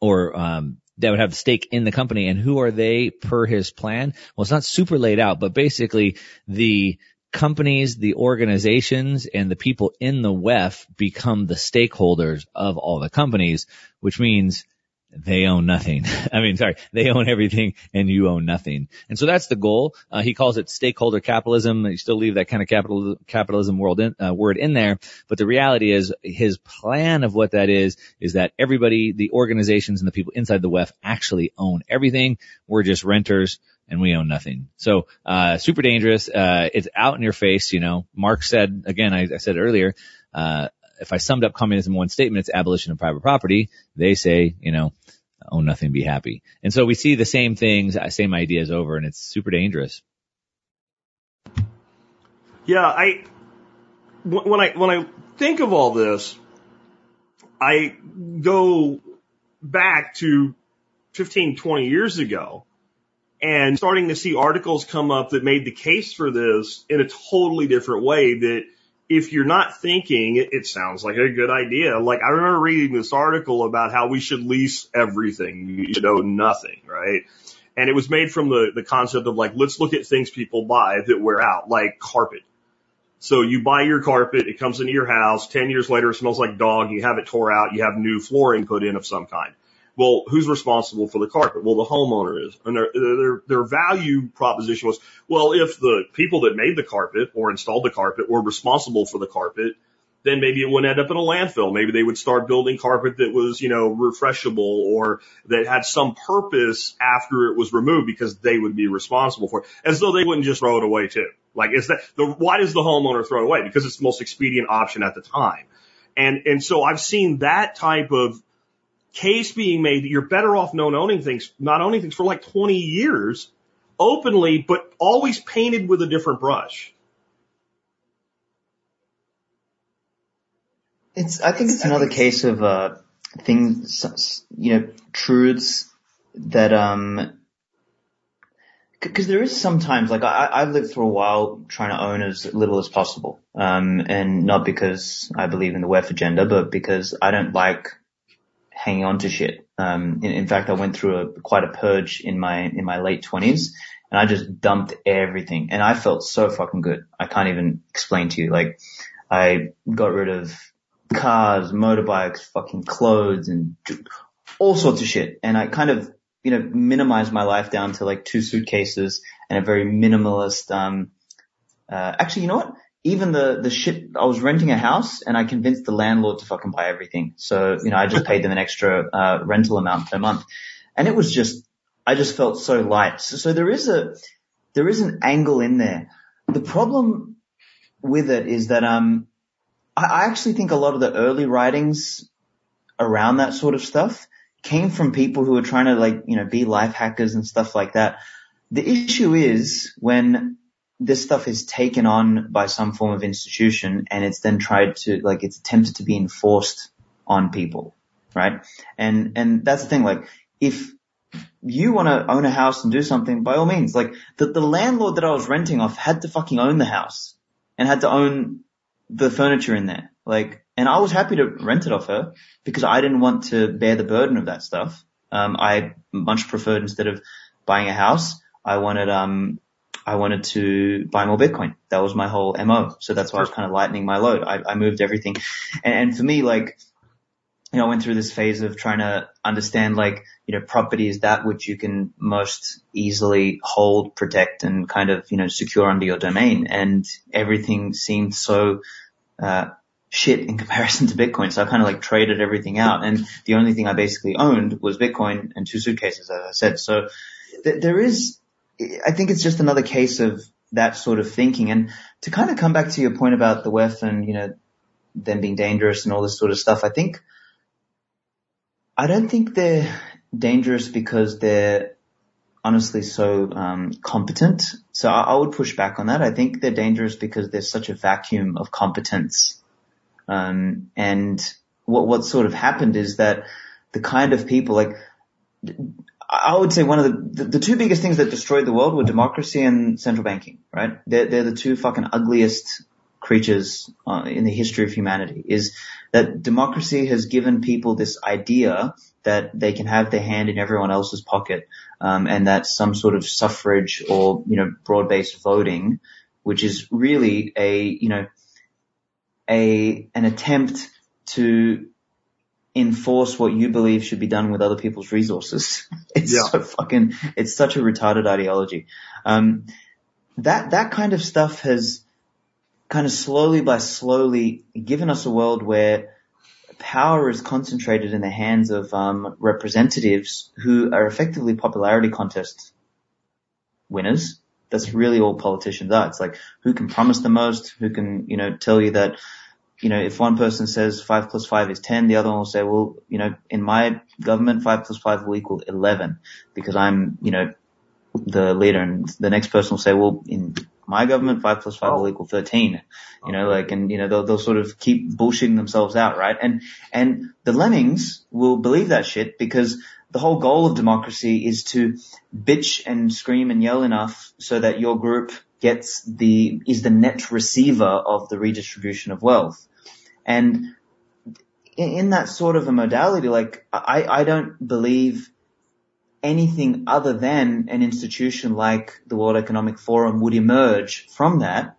Speaker 3: or um, that would have stake in the company. And who are they per his plan? Well, it's not super laid out, but basically the companies, the organizations, and the people in the WEF become the stakeholders of all the companies, which means they own nothing. I mean, sorry, they own everything and you own nothing. And so that's the goal. Uh, he calls it stakeholder capitalism. You still leave that kind of capital, capitalism world in, uh, word in there. But the reality is his plan of what that is, is that everybody, the organizations and the people inside the WEF actually own everything. We're just renters and we own nothing. So, uh, super dangerous. Uh, it's out in your face. You know, Mark said, again, I, I said earlier, uh, if I summed up communism in one statement, it's abolition of private property. They say, you know, own nothing, be happy. And so we see the same things, uh, same ideas over, and it's super dangerous.
Speaker 1: Yeah, I when I when I think of all this, I go back to 15, 20 years ago and starting to see articles come up that made the case for this in a totally different way that if you're not thinking, it, sounds like a good idea. Like I remember reading this article about how we should lease everything. You should own nothing, right? And it was made from the, the concept of like, let's look at things people buy that wear out, like carpet. So you buy your carpet, it comes into your house, 10 years later it smells like dog, you have it tore out, you have new flooring put in of some kind. Well, who's responsible for the carpet? Well, the homeowner is. And their, their, their value proposition was, well, if the people that made the carpet or installed the carpet were responsible for the carpet, then maybe it wouldn't end up in a landfill. Maybe they would start building carpet that was, you know, refreshable or that had some purpose after it was removed because they would be responsible for it. As though they wouldn't just throw it away too. Like is that the, why does the homeowner throw it away? Because it's the most expedient option at the time. And, and so I've seen that type of case being made that you're better off not owning things, not owning things for like 20 years openly, but always painted with a different brush.
Speaker 2: It's, I think it's another case of, uh, things, you know, truths that, um, because there is sometimes like I, I've lived for a while trying to own as little as possible, um, and not because I believe in the WEF agenda, but because I don't like hanging on to shit. Um, in, in, fact, I went through a quite a purge in my in my late twenties, and I just dumped everything, and I felt so fucking good. I can't even explain to you. Like, I got rid of cars, motorbikes, fucking clothes and all sorts of shit. And I kind of, you know, minimized my life down to like two suitcases and a very minimalist, um, uh, actually, you know what? Even the, the shit, I was renting a house and I convinced the landlord to fucking buy everything. So, you know, I just paid them an extra, uh, rental amount per month. And it was just, I just felt so light. So, so there is a, there is an angle in there. The problem with it is that, um, I, I actually think a lot of the early writings around that sort of stuff came from people who were trying to like, you know, be life hackers and stuff like that. The issue is when this stuff is taken on by some form of institution and it's then tried to, like, it's attempted to be enforced on people, right? And, and that's the thing, like, if you want to own a house and do something, by all means, like, the, the landlord that I was renting off had to fucking own the house and had to own the furniture in there. Like, and I was happy to rent it off her because I didn't want to bear the burden of that stuff. Um, I much preferred instead of buying a house, I wanted, um, I wanted to buy more Bitcoin. That was my whole MO. So that's why I was kind of lightening my load. I, I moved everything. And, and for me, like, you know, I went through this phase of trying to understand like, you know, property is that which you can most easily hold, protect and kind of, you know, secure under your domain. And everything seemed so, uh, shit in comparison to Bitcoin. So I kind of like traded everything out. And the only thing I basically owned was Bitcoin and two suitcases, as I said. So th- there is, I think it's just another case of that sort of thinking. And to kind of come back to your point about the WEF and, you know, them being dangerous and all this sort of stuff, I think, I don't think they're dangerous because they're honestly so um, competent. So I, I, would push back on that. I think they're dangerous because there's such a vacuum of competence. Um, and what what sort of happened is that the kind of people like I would say one of the, the, the two biggest things that destroyed the world were democracy and central banking, right? They're, they're the two fucking ugliest creatures uh, in the history of humanity is that democracy has given people this idea that they can have their hand in everyone else's pocket, um, and that some sort of suffrage or, you know, broad-based voting, which is really a, you know, a, an attempt to enforce what you believe should be done with other people's resources. It's yeah. so fucking, it's such a retarded ideology. Um, that, that kind of stuff has kind of slowly by slowly given us a world where power is concentrated in the hands of um, representatives who are effectively popularity contest winners. That's really all politicians are. It's like who can promise the most, who can, you know, tell you that you know, if one person says five plus five is 10, the other one will say, well, you know, in my government, five plus five will equal 11 because I'm, you know, the leader. And the next person will say, well, in my government, five plus five oh. will equal 13. You know, oh. like, and, you know, they'll, they'll sort of keep bullshitting themselves out, right? And, and the lemmings will believe that shit because the whole goal of democracy is to bitch and scream and yell enough so that your group gets the, is the net receiver of the redistribution of wealth. And in that sort of a modality, like I, I don't believe anything other than an institution like the World Economic Forum would emerge from that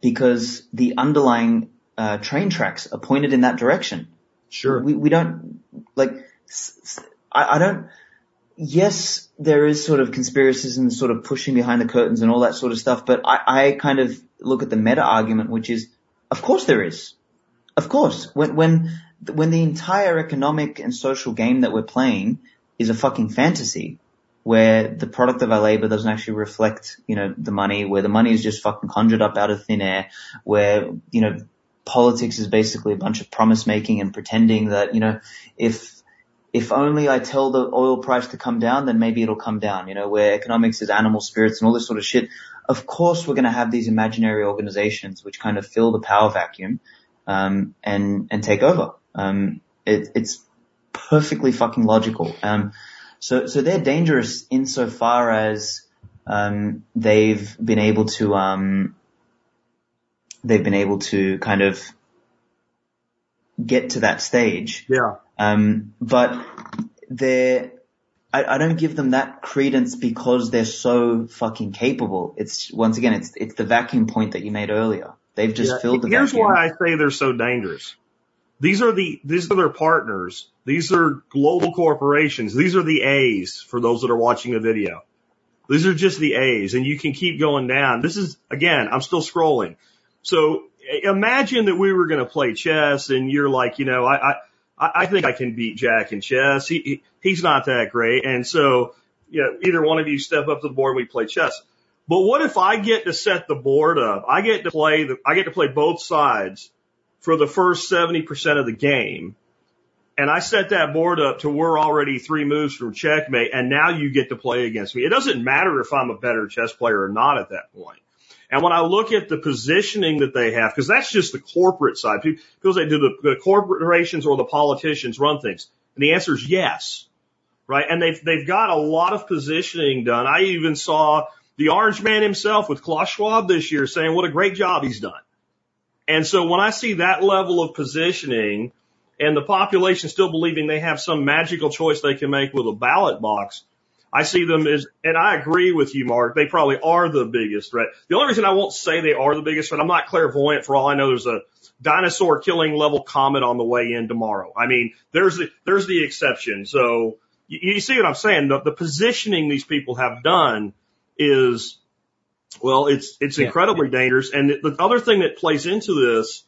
Speaker 2: because the underlying uh, train tracks are pointed in that direction.
Speaker 4: Sure.
Speaker 2: We, we don't, like, I, I don't, yes, there is sort of conspiracies and sort of pushing behind the curtains and all that sort of stuff, but I, I kind of look at the meta argument, which is, of course there is. Of course. When, when, when the entire economic and social game that we're playing is a fucking fantasy, where the product of our labor doesn't actually reflect, you know, the money, where the money is just fucking conjured up out of thin air, where, you know, politics is basically a bunch of promise making and pretending that, you know, if if only I tell the oil price to come down, then maybe it'll come down, you know, where economics is animal spirits and all this sort of shit. Of course we're going to have these imaginary organizations which kind of fill the power vacuum, um, and, and take over. Um, it, it's perfectly fucking logical. Um, so, so they're dangerous insofar as, um, they've been able to, um, they've been able to kind of get to that stage.
Speaker 4: Yeah.
Speaker 2: Um, but they're, I, I don't give them that credence because they're so fucking capable. It's once again, it's it's the vacuum point that you made earlier. They've just
Speaker 1: Yeah,
Speaker 2: filled the
Speaker 1: Here's
Speaker 2: vacuum.
Speaker 1: why I say they're so dangerous. These are the these are their partners. These are global corporations. These are the A's for those that are watching the video. These are just the A's, and you can keep going down. This is again, I'm still scrolling. So imagine that we were going to play chess, and you're like, you know, I I I think I can beat Jack in chess. He, he he's not that great, and so you know, either one of you step up to the board and we play chess. But what if I get to set the board up? I get to play the, I get to play both sides for the first 70% of the game. And I set that board up to we're already three moves from checkmate and now you get to play against me. It doesn't matter if I'm a better chess player or not at that point. And when I look at the positioning that they have, because that's just the corporate side, people say, do the, the corporations or the politicians run things? And the answer is yes. Right. And they've, they've got a lot of positioning done. I even saw the orange man himself with Klaus Schwab this year saying what a great job he's done. And so when I see that level of positioning and the population still believing they have some magical choice they can make with a ballot box, I see them as, and I agree with you, Mark, they probably are the biggest threat. The only reason I won't say they are the biggest threat, I'm not clairvoyant for all I know there's a dinosaur killing level comet on the way in tomorrow. I mean, there's the, there's the exception. So you, you see what I'm saying? The, the positioning these people have done is, well, it's, it's
Speaker 3: Yeah.
Speaker 1: incredibly dangerous. And the, the other thing that plays into this,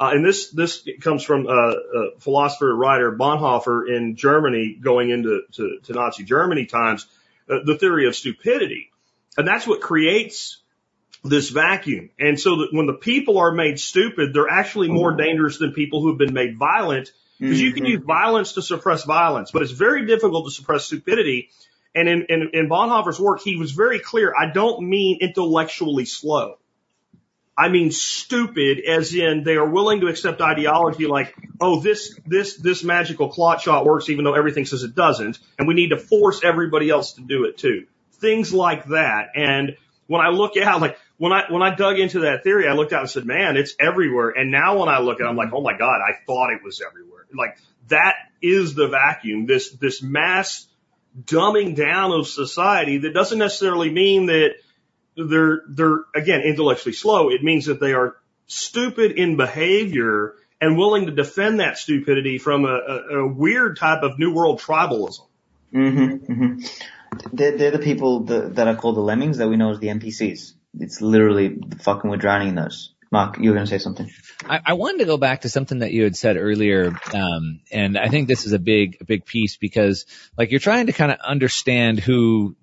Speaker 1: uh, and this, this comes from, uh, uh, philosopher writer Bonhoeffer in Germany going into, to, to Nazi Germany times, uh, the theory of stupidity. And that's what creates this vacuum. And so that when the people are made stupid, they're actually more dangerous than people who have been made violent because you can use violence to suppress violence, but it's very difficult to suppress stupidity. And in, in, in Bonhoeffer's work, he was very clear. I don't mean intellectually slow. I mean stupid as in they are willing to accept ideology like, oh, this, this, this magical clot shot works even though everything says it doesn't. And we need to force everybody else to do it too. Things like that. And when I look at like, when I, when I dug into that theory, I looked out and said, man, it's everywhere. And now when I look at it, I'm like, oh my God, I thought it was everywhere. Like that is the vacuum, this, this mass dumbing down of society that doesn't necessarily mean that they're, they're again, intellectually slow. It means that they are stupid in behavior and willing to defend that stupidity from a, a, a weird type of new world tribalism.
Speaker 2: Mm-hmm, hmm They're, they're the people that, that are called the lemmings that we know as the NPCs. It's literally fucking we're drowning in those. Mark, you were going to say something.
Speaker 3: I, I wanted to go back to something that you had said earlier, um, and I think this is a big, a big piece because, like, you're trying to kind of understand who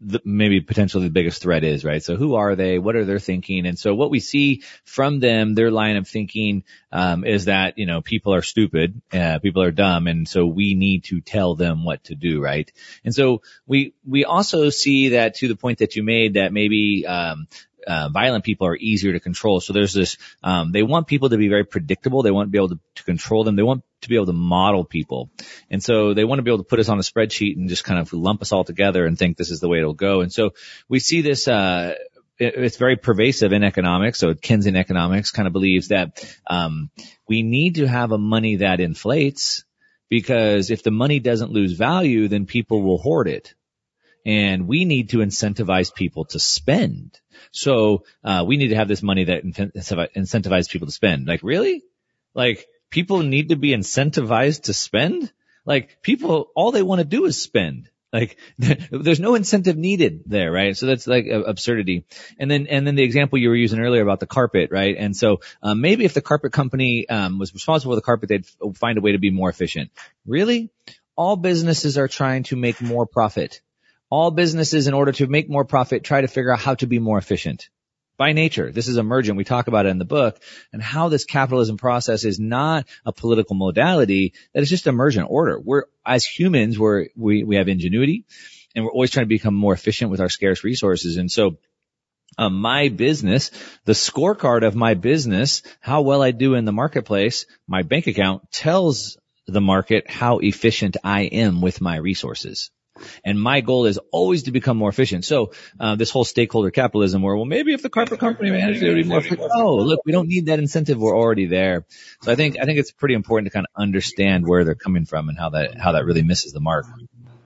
Speaker 3: the, maybe potentially the biggest threat is, right? So who are they? What are their thinking? And so what we see from them, their line of thinking, um, is that, you know, people are stupid, uh, people are dumb. And so we need to tell them what to do, right? And so we, we also see that to the point that you made that maybe, um, uh, violent people are easier to control. So there's this, um, they want people to be very predictable. They want to be able to, to control them. They want to be able to model people. And so they want to be able to put us on a spreadsheet and just kind of lump us all together and think this is the way it'll go. And so we see this, uh, it- it's very pervasive in economics. So Keynesian economics kind of believes that, um, we need to have a money that inflates because if the money doesn't lose value, then people will hoard it and we need to incentivize people to spend. So uh, we need to have this money that incentivizes people to spend. Like really? Like people need to be incentivized to spend? Like people, all they want to do is spend. Like there's no incentive needed there, right? So that's like absurdity. And then, and then the example you were using earlier about the carpet, right? And so um, maybe if the carpet company um, was responsible for the carpet, they'd find a way to be more efficient. Really? All businesses are trying to make more profit all businesses in order to make more profit try to figure out how to be more efficient by nature. This is emergent. We talk about it in the book and how this capitalism process is not a political modality that is just emergent order. We're as humans, we're, we, we have ingenuity and we're always trying to become more efficient with our scarce resources. And so um, my business, the scorecard of my business, how well I do in the marketplace, my bank account tells the market how efficient I am with my resources. And my goal is always to become more efficient. So uh, this whole stakeholder capitalism, where well, maybe if the carpet company managed it, would be more efficient. Oh, look, we don't need that incentive. We're already there. So I think I think it's pretty important to kind of understand where they're coming from and how that how that really misses the mark.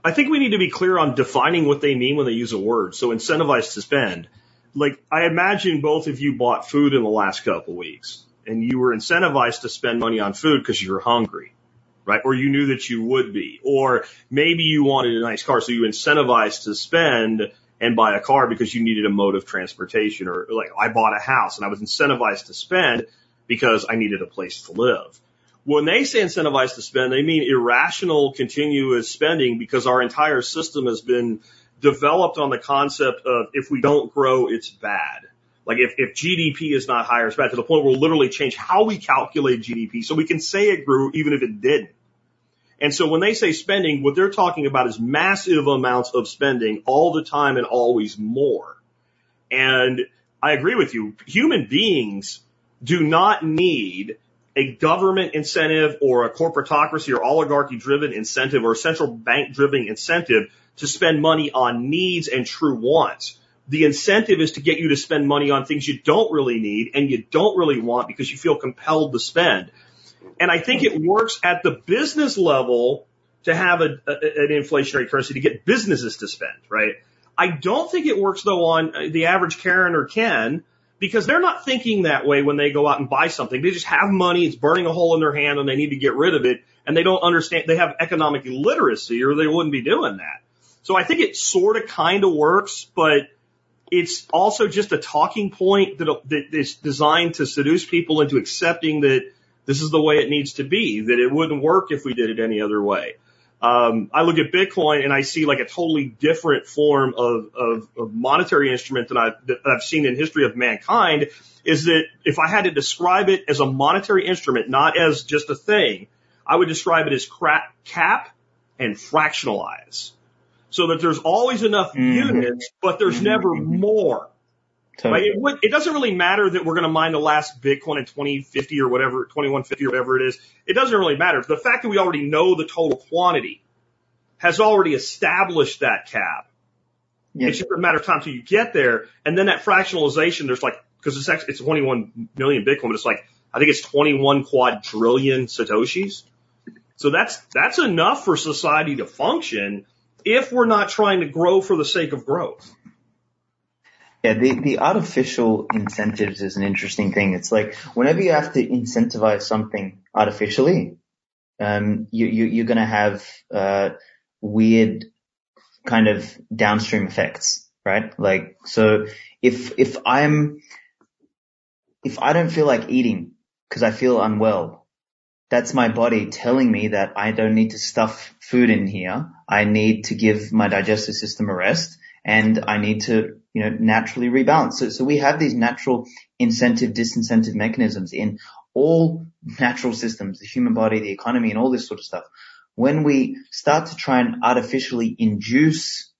Speaker 1: I think we need to be clear on defining what they mean when they use a word. So incentivized to spend. like I imagine both of you bought food in the last couple of weeks and you were incentivized to spend money on food because you were hungry, right? Or you knew that you would be, or maybe you wanted a nice car. So you incentivized to spend and buy a car because you needed a mode of transportation or like I bought a house and I was incentivized to spend because I needed a place to live. When they say incentivized to spend, they mean irrational continuous spending because our entire system has been developed on the concept of if we don't grow, it's bad. Like if, if GDP is not higher, it's bad to the point where we'll literally change how we calculate GDP so we can say it grew even if it didn't. And so when they say spending, what they're talking about is massive amounts of spending all the time and always more. And I agree with you. Human beings do not need a government incentive or a corporatocracy or oligarchy driven incentive or a central bank driven incentive to spend money on needs and true wants. The incentive is to get you to spend money on things you don't really need and you don't really want because you feel compelled to spend. And I think it works at the business level to have a, a, an inflationary currency to get businesses to spend, right? I don't think it works though on uh, the average Karen or Ken because they're not thinking that way when they go out and buy something. They just have money, it's burning a hole in their hand and they need to get rid of it and they don't understand, they have economic illiteracy or they wouldn't be doing that. So I think it sort of kind of works, but it's also just a talking point that, that is designed to seduce people into accepting that this is the way it needs to be, that it wouldn't work if we did it any other way. Um, I look at Bitcoin and I see like a totally different form of, of, of monetary instrument than I've, that I've seen in history of mankind is that if I had to describe it as a monetary instrument, not as just a thing, I would describe it as crap, cap and fractionalize. So that there's always enough
Speaker 2: Mhm.
Speaker 1: units, but there's
Speaker 2: Mhm.
Speaker 1: never more.
Speaker 2: So,
Speaker 1: Right? It, would, it doesn't really matter that we're going to mine the last Bitcoin in 2050 or whatever, 2150 or whatever it is. It doesn't really matter. The fact that we already know the total quantity has already established that cap. It's just a matter of time till you get there. And then that fractionalization, there's like, cause it's actually, it's 21 million Bitcoin, but it's like, I think it's 21 quadrillion Satoshis. So that's, that's enough for society to function if we're not trying to grow for the sake of growth.
Speaker 2: Yeah, the, the artificial incentives is an interesting thing. It's like whenever you have to incentivize something artificially, um, you, you, you're going to have uh, weird kind of downstream effects, right? Like, so if if I'm if I don't feel like eating because I feel unwell, that's my body telling me that I don't need to stuff food in here. I need to give my digestive system a rest and I need to, you know, naturally rebalance. So, so we have these natural incentive, disincentive mechanisms in all natural systems, the human body, the economy and all this sort of stuff. When we start to try and artificially induce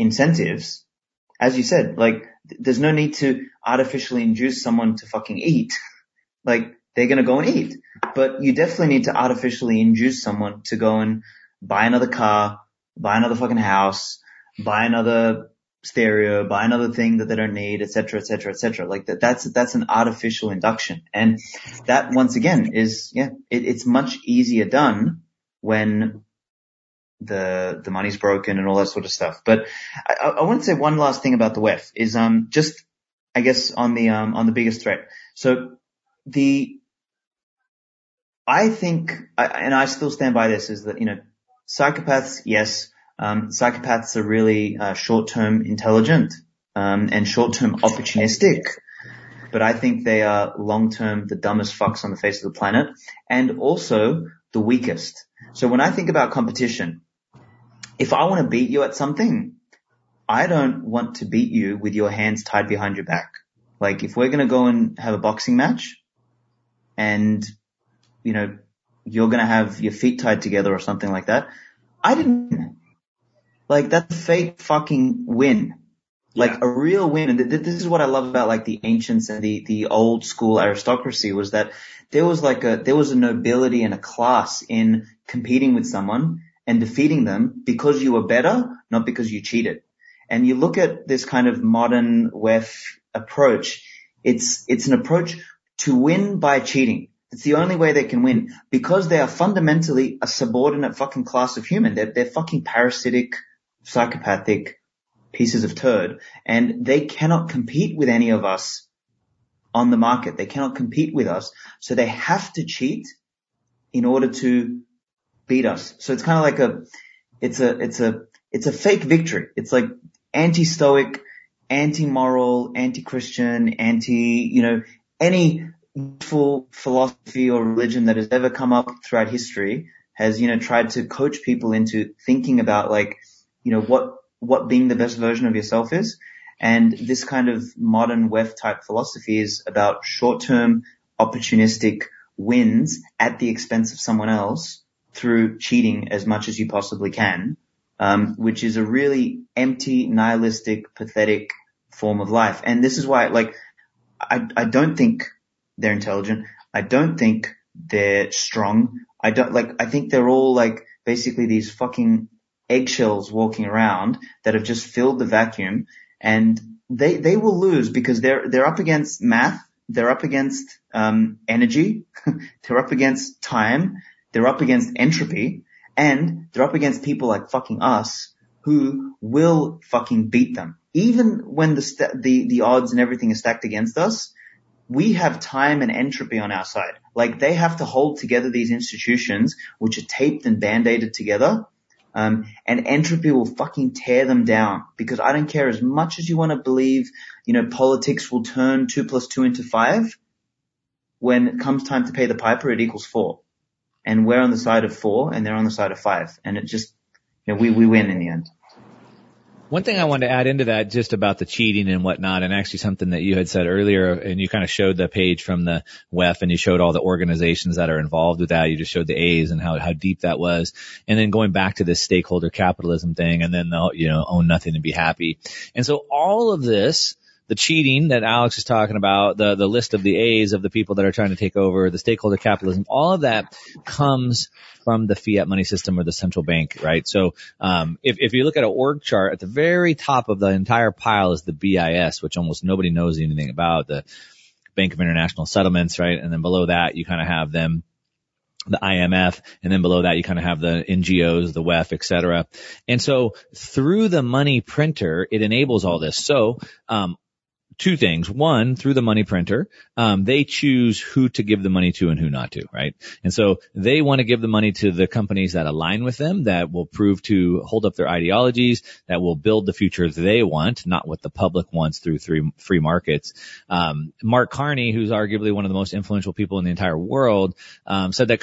Speaker 2: incentives, as you said, like th- there's no need to artificially induce someone to fucking eat. Like they're going to go and eat, but you definitely need to artificially induce someone to go and buy another car, buy another fucking house, buy another stereo, buy another thing that they don't need, et cetera, et cetera, et cetera. Like that, that's, that's an artificial induction. And that once again is, yeah, it, it's much easier done when the, the money's broken and all that sort of stuff. But I, I, I want to say one last thing about the WEF is, um, just, I guess on the, um, on the biggest threat. So the, I think, and I still stand by this is that, you know, psychopaths, yes, um, psychopaths are really uh, short-term intelligent um, and short-term opportunistic, but I think they are long-term the dumbest fucks on the face of the planet and also the weakest. So when I think about competition, if I want to beat you at something, I don't want to beat you with your hands tied behind your back. Like if we're going to go and have a boxing match and, you know, you're going to have your feet tied together or something like that, I didn't like that's a fake fucking win. Like
Speaker 1: Yeah.
Speaker 2: a real win. And th- th- this is what I love about like the ancients and the, the old school aristocracy was that there was like a, there was a nobility and a class in competing with someone and defeating them because you were better, not because you cheated. And you look at this kind of modern WEF approach, it's, it's an approach to win by cheating. It's the only way they can win because they are fundamentally a subordinate fucking class of human. They're, they're fucking parasitic, psychopathic, pieces of turd and they cannot compete with any of us on the market. They cannot compete with us. So they have to cheat in order to beat us. So it's kind of like a, it's a, it's a, it's a fake victory. It's like anti-stoic, anti-moral, anti-Christian, anti, you know, any full philosophy or religion that has ever come up throughout history has, you know, tried to coach people into thinking about like, you know, what, what being the best version of yourself is. And this kind of modern WEF type philosophy is about short-term opportunistic wins at the expense of someone else through cheating as much as you possibly can, um, which is a really empty, nihilistic, pathetic form of life. And this is why, like, I, I don't think they're intelligent. I don't think they're strong. I don't like, I think they're all like basically these fucking eggshells walking around that have just filled the vacuum and they, they will lose because they're, they're up against math. They're up against, um, energy. they're up against time. They're up against entropy and they're up against people like fucking us who will fucking beat them. Even when the, st- the, the odds and everything is stacked against us, we have time and entropy on our side. Like they have to hold together these institutions, which are taped and band-aided together. Um, and entropy will fucking tear them down because I don't care as much as you want to believe, you know, politics will turn two plus two into five. When it comes time to pay the piper, it equals four. And we're on the side of four and they're on the side of five. And it just, you know, we, we win in the end.
Speaker 3: One thing I wanted to add into that just about the cheating and whatnot, and actually something that you had said earlier, and you kind of showed the page from the WEF and you showed all the organizations that are involved with that. You just showed the A's and how, how deep that was. And then going back to this stakeholder capitalism thing and then the, you know, own nothing and be happy. And so all of this, the cheating that Aleks is talking about, the, the list of the A's of the people that are trying to take over, the stakeholder capitalism, all of that comes from the fiat money system or the central bank, right? So, um, if, if you look at an org chart at the very top of the entire pile is the BIS, which almost nobody knows anything about, the Bank of International Settlements, right? And then below that, you kind of have them the IMF, and then below that you kind of have the NGOs, the WEF, et cetera. And so through the money printer, it enables all this. So, um, two things. One, through the money printer, um, they choose who to give the money to and who not to, right? And so they want to give the money to the companies that align with them, that will prove to hold up their ideologies, that will build the future they want, not what the public wants through three free markets. Um, Mark Carney, who's arguably one of the most influential people in the entire world, um, said that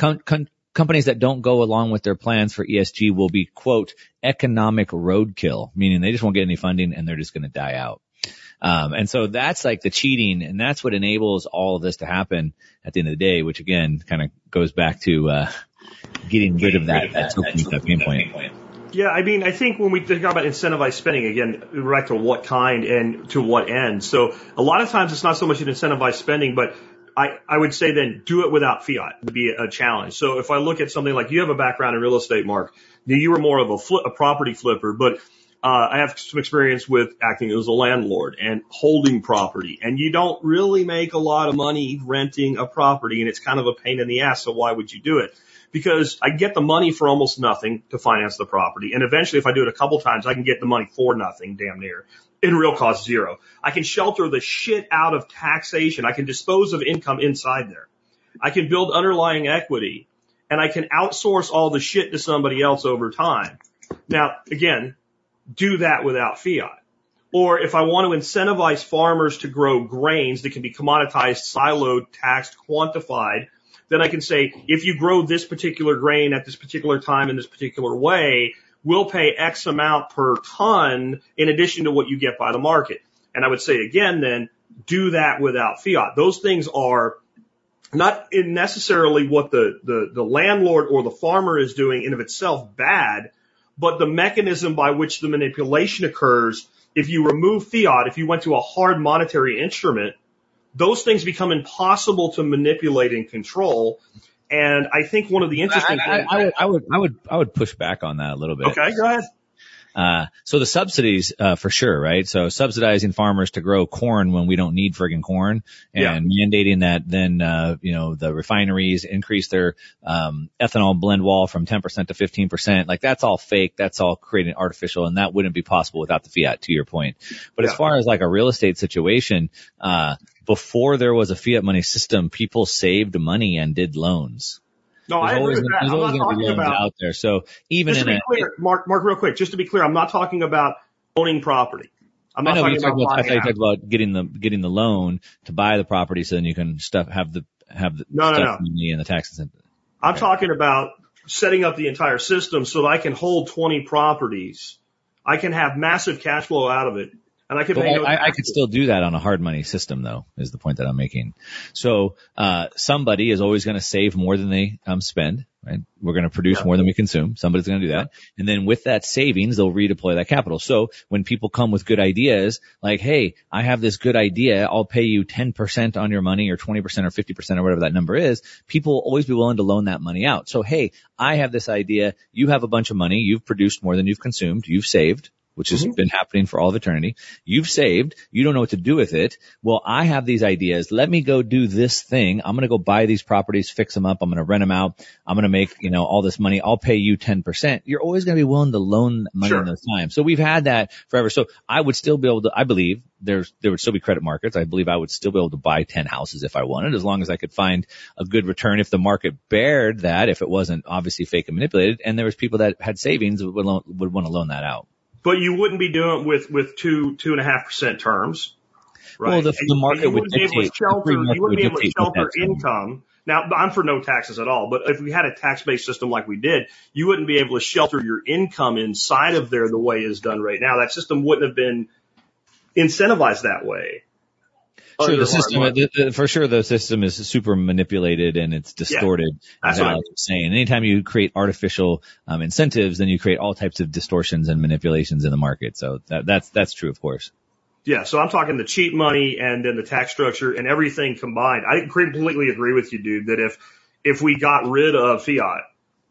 Speaker 3: companies that don't go along with their plans for ESG will be, quote, economic roadkill, meaning they just won't get any funding and they're just going to die out. Um, and so that's like the cheating and that's what enables all of this to happen at the end of the day, which again kind of goes back to, uh, getting rid of that, that, that, that pain point.
Speaker 1: Yeah, I mean, I think when we talk about incentivized spending, again, right to what kind and to what end. So a lot of times it's not so much an incentivized spending, but I, I would say then do it without fiat would be a challenge. So if I look at something like you have a background in real estate, Mark, you were more of a, flip, a property flipper, but uh, I have some experience with acting as a landlord and holding property. And you don't really make a lot of money renting a property and it's kind of a pain in the ass. So why would you do it? Because I get the money for almost nothing to finance the property. And eventually, if I do it a couple times, I can get the money for nothing, damn near, in real cost zero. I can shelter the shit out of taxation. I can dispose of income inside there. I can build underlying equity and I can outsource all the shit to somebody else over time. Now, again, do that without fiat. Or if I want to incentivize farmers to grow grains that can be commoditized, siloed, taxed, quantified, then I can say, if you grow this particular grain at this particular time in this particular way, we'll pay X amount per ton in addition to what you get by the market. And I would say again, then do that without fiat. Those things are not necessarily what the, the, the landlord or the farmer is doing in of itself bad, but the mechanism by which the manipulation occurs, if you remove fiat, if you went to a hard monetary instrument, those things become impossible to manipulate and control. And I think one of the interesting
Speaker 3: I, I, I, would, I would, I would, I would push back on that a little bit.
Speaker 1: Okay, go ahead.
Speaker 3: Uh, so the subsidies, uh, for sure, right? So subsidizing farmers to grow corn when we don't need friggin' corn and mandating that then, uh, you know, the refineries increase their, um, ethanol blend wall from 10% to 15%. Like that's all fake. That's all creating artificial and that wouldn't be possible without the fiat to your point. But as far as like a real estate situation, uh, before there was a fiat money system, people saved money and did loans.
Speaker 1: No, I
Speaker 3: There's
Speaker 1: agree
Speaker 3: always,
Speaker 1: with that.
Speaker 3: there's
Speaker 1: I'm
Speaker 3: always
Speaker 1: not
Speaker 3: going to be
Speaker 1: talking
Speaker 3: loans
Speaker 1: about
Speaker 3: out there. So even
Speaker 1: just
Speaker 3: in
Speaker 1: to
Speaker 3: a,
Speaker 1: be clear, Mark, Mark, real quick, just to be clear, I'm not talking about owning property. I'm
Speaker 3: I
Speaker 1: not
Speaker 3: know
Speaker 1: talking about
Speaker 3: about, I thought you talked about getting the, getting the loan to buy the property so then you can stuff, have the, have the
Speaker 1: No, no,
Speaker 3: stuff
Speaker 1: no.
Speaker 3: money and the tax incentive.
Speaker 1: I'm talking about setting up the entire system so that I can hold 20 properties. I can have massive cash flow out of it, and I pay
Speaker 3: I,
Speaker 1: no
Speaker 3: I, I could still do that on a hard money system though, is the point that I'm making. So, uh, somebody is always going to save more than they, um, spend, right? We're going to produce
Speaker 1: Yeah.
Speaker 3: more than we consume. Somebody's going to do that. And then with that savings, they'll redeploy that capital. So when people come with good ideas, like, Hey, I have this good idea. I'll pay you 10% on your money or 20% or 50% or whatever that number is. People will always be willing to loan that money out. So, Hey, I have this idea. You have a bunch of money. You've produced more than you've consumed. You've saved which has mm-hmm. been happening for all of eternity. You've saved. You don't know what to do with it. Well, I have these ideas. Let me go do this thing. I'm going to go buy these properties, fix them up. I'm going to rent them out. I'm going to make, you know, all this money. I'll pay you 10%. You're always going to be willing to loan money
Speaker 1: Sure.
Speaker 3: in those times. So we've had that forever. So I would still be able to, I believe there's, there would still be credit markets. I believe I would still be able to buy 10 houses if I wanted, as long as I could find a good return if the market bared that, if it wasn't obviously fake and manipulated. And there was people that had savings would, loan, would want to loan that out.
Speaker 1: But you wouldn't be doing it with with two two and a half percent terms. Right.
Speaker 3: Well, the-
Speaker 1: And
Speaker 3: the
Speaker 1: you-
Speaker 3: market would
Speaker 1: wouldn't be able to
Speaker 3: dictate-
Speaker 1: shelter. You wouldn't be able to shelter income. Now, I'm for no taxes at all, but if we had a tax-based system like we did, you wouldn't be able to shelter your income inside of there the way it's done right now. That system wouldn't have been incentivized that way.
Speaker 3: Sure, the system, the, the, for sure, the system is super manipulated and it's distorted.
Speaker 1: That's
Speaker 3: as
Speaker 1: what I
Speaker 3: Aleks was saying. Anytime you create artificial um, incentives, then you create all types of distortions and manipulations in the market. So that, that's that's true, of course.
Speaker 1: Yeah, so I'm talking the cheap money and then the tax structure and everything combined. I completely agree with you, dude, that if if we got rid of fiat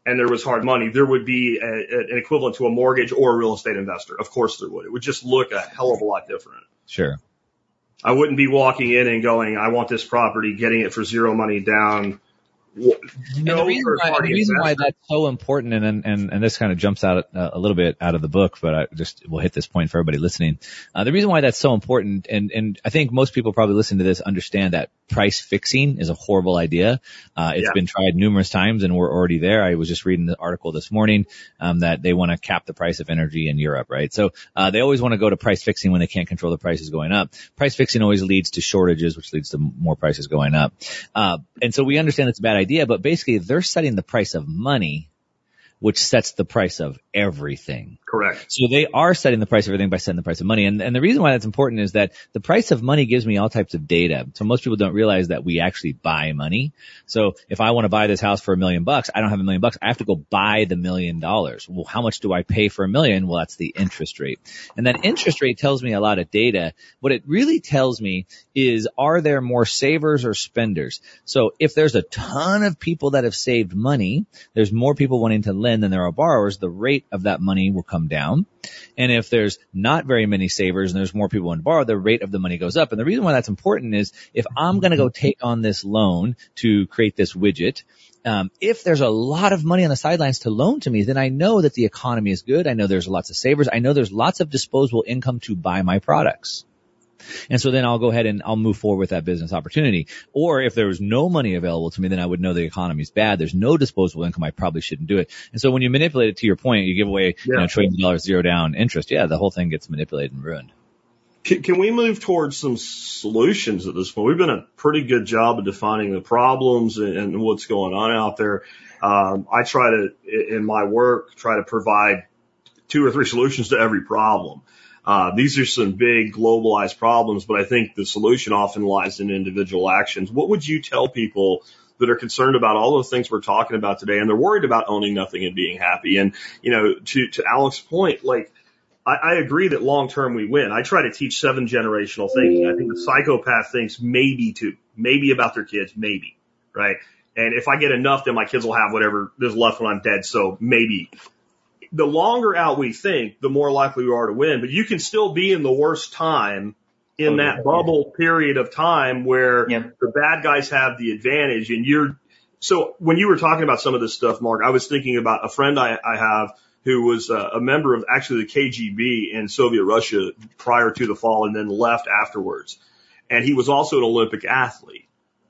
Speaker 1: and there was hard money, there would be a, an equivalent to a mortgage or a real estate investor. Of course there would. It would just look a hell of a lot different.
Speaker 3: Sure.
Speaker 1: I wouldn't be walking in and going, I want this property, getting it for zero money down. W-
Speaker 3: And the reason, why, the reason why that's so important, and, and and this kind of jumps out uh, a little bit out of the book, but I just we'll hit this point for everybody listening. Uh, the reason why that's so important, and and I think most people probably listen to this understand that price fixing is a horrible idea. Uh, it's
Speaker 1: Yeah.
Speaker 3: been tried numerous times, and we're already there. I was just reading the article this morning um, that they want to cap the price of energy in Europe, right? So uh, they always want to go to price fixing when they can't control the prices going up. Price fixing always leads to shortages, which leads to more prices going up. Uh, and so we understand it's a bad idea, but basically they're setting the price of money, which sets the price of everything.
Speaker 1: Correct.
Speaker 3: So they are setting the price of everything by setting the price of money. And, and the reason why that's important is that the price of money gives me all types of data. So most people don't realize that we actually buy money. So if I want to buy this house for a million bucks, I don't have a million bucks. I have to go buy the million dollars. Well, how much do I pay for a million? Well, that's the interest rate. And that interest rate tells me a lot of data. What it really tells me is are there more savers or spenders? So if there's a ton of people that have saved money, there's more people wanting to lend than there are borrowers, the rate of that money will come down. And if there's not very many savers and there's more people in borrow, the rate of the money goes up. And the reason why that's important is if I'm going to go take on this loan to create this widget, um, if there's a lot of money on the sidelines to loan to me, then I know that the economy is good. I know there's lots of savers. I know there's lots of disposable income to buy my products. And so then I'll go ahead and I'll move forward with that business opportunity. Or if there was no money available to me, then I would know the economy's bad. There's no disposable income. I probably shouldn't do it. And so when you manipulate it to your point, you give away, you know, trillion dollars zero down interest. Yeah, the whole thing gets manipulated and ruined.
Speaker 1: Can, can we move towards some solutions at this point? We've done a pretty good job of defining the problems and, and what's going on out there. Um, I try to, in my work, try to provide two or three solutions to every problem. Uh, these are some big globalized problems, but I think the solution often lies in individual actions. What would you tell people that are concerned about all those things we're talking about today and they're worried about owning nothing and being happy? And, you know, to, to Aleks's point, like, I, I agree that long term we win. I try to teach seven generational thinking. I think the psychopath thinks maybe two, maybe about their kids, maybe, right? And if I get enough, then my kids will have whatever is left when I'm dead. So maybe the longer out we think, the more likely we are to win. But you can still be in the worst time in oh, that bubble period of time where
Speaker 2: Yep.
Speaker 1: the bad guys have the advantage and you're, so when you were talking about some of this stuff, Mark, I was thinking about a friend I, I have who was a, a member of actually the KGB in Soviet Russia prior to the fall and then left afterwards. And he was also an Olympic athlete.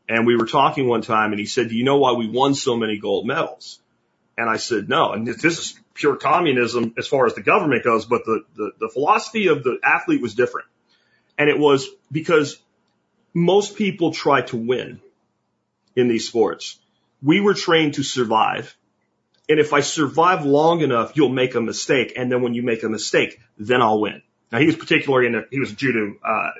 Speaker 1: And we were talking one time and he said, do you know why we won so many gold medals? And I said, no. And this is pure communism as far as the government goes, but the, the, the philosophy of the athlete was different. And it was because most people try to win in these sports. We were trained to survive. And if I survive long enough, you'll make a mistake. And then when you make a mistake, then I'll win. Now he was particularly into, he was a judo, uh, uh,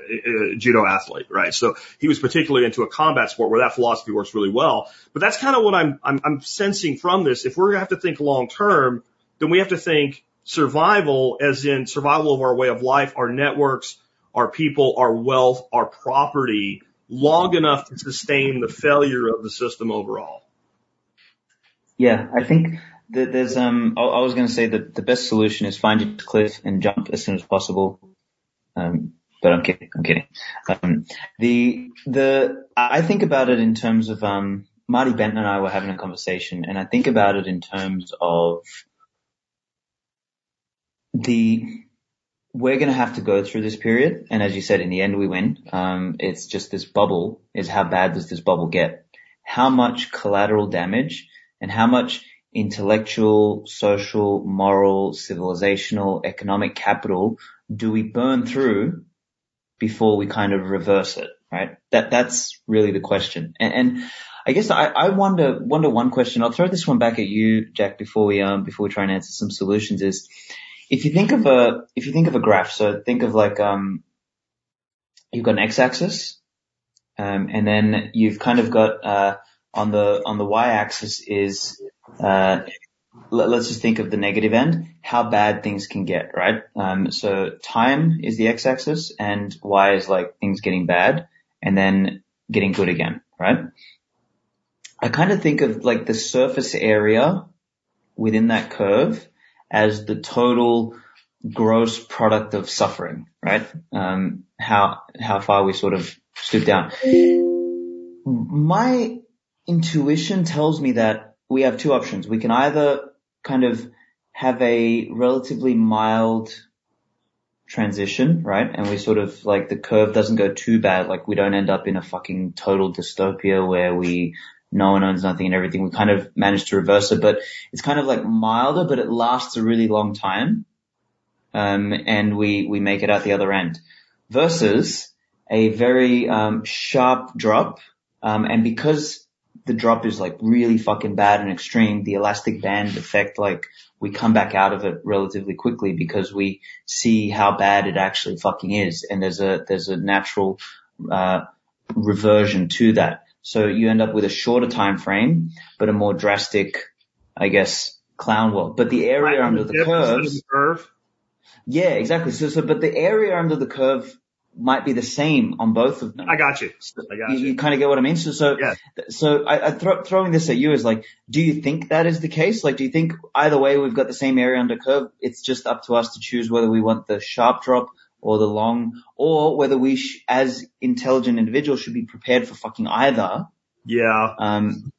Speaker 1: judo athlete, right? So he was particularly into a combat sport where that philosophy works really well. But that's kind of what I'm, I'm, I'm sensing from this. If we're going to have to think long term, then we have to think survival as in survival of our way of life, our networks, our people, our wealth, our property long enough to sustain the failure of the system overall.
Speaker 2: Yeah, I think that there's um. I, I was going to say that the best solution is find your cliff and jump as soon as possible. Um, but I'm kidding. I'm kidding. Um, the the I think about it in terms of um. Marty Bent and I were having a conversation, and I think about it in terms of the we're going to have to go through this period, and as you said, in the end we win. Um, it's just this bubble. Is how bad does this bubble get? How much collateral damage and how much intellectual, social, moral, civilizational, economic capital do we burn through before we kind of reverse it, right? That, that's really the question. And, and I guess I, I wonder, wonder one question. I'll throw this one back at you, Jack, before we, um, before we try and answer some solutions is if you think of a, if you think of a graph, so think of like, um, you've got an x-axis, um, and then you've kind of got, uh, on the, on the y-axis is, uh, let, us just think of the negative end, how bad things can get, right? Um, so time is the x-axis and y is like things getting bad and then getting good again, right? I kind of think of like the surface area within that curve as the total gross product of suffering, right? Um, how, how far we sort of stoop down. My intuition tells me that we have two options. We can either kind of have a relatively mild transition, right? And we sort of like the curve doesn't go too bad. Like we don't end up in a fucking total dystopia where we, no one owns nothing and everything. We kind of manage to reverse it, but it's kind of like milder, but it lasts a really long time. Um, and we, we make it out the other end versus a very, um, sharp drop. Um, and because the drop is like really fucking bad and extreme, the elastic band effect, like we come back out of it relatively quickly because we see how bad it actually fucking is. And there's a, there's a natural, uh, reversion to that. So you end up with a shorter time frame, but a more drastic, I guess, clown world. But the area
Speaker 1: Right,
Speaker 2: under the
Speaker 1: of
Speaker 2: curves,
Speaker 1: curve.
Speaker 2: yeah, exactly. So, so, but the area under the curve might be the same on both of them.
Speaker 1: I got you. I got
Speaker 2: You,
Speaker 1: you.
Speaker 2: you kind of get what I mean? So, so,
Speaker 1: Yeah.
Speaker 2: so I, I throw, throwing this at you is like, do you think that is the case? Like, do you think either way we've got the same area under curve? It's just up to us to choose whether we want the sharp drop or the long, or whether we, sh- as intelligent individuals, should be prepared for fucking either.
Speaker 1: Yeah.
Speaker 2: Um,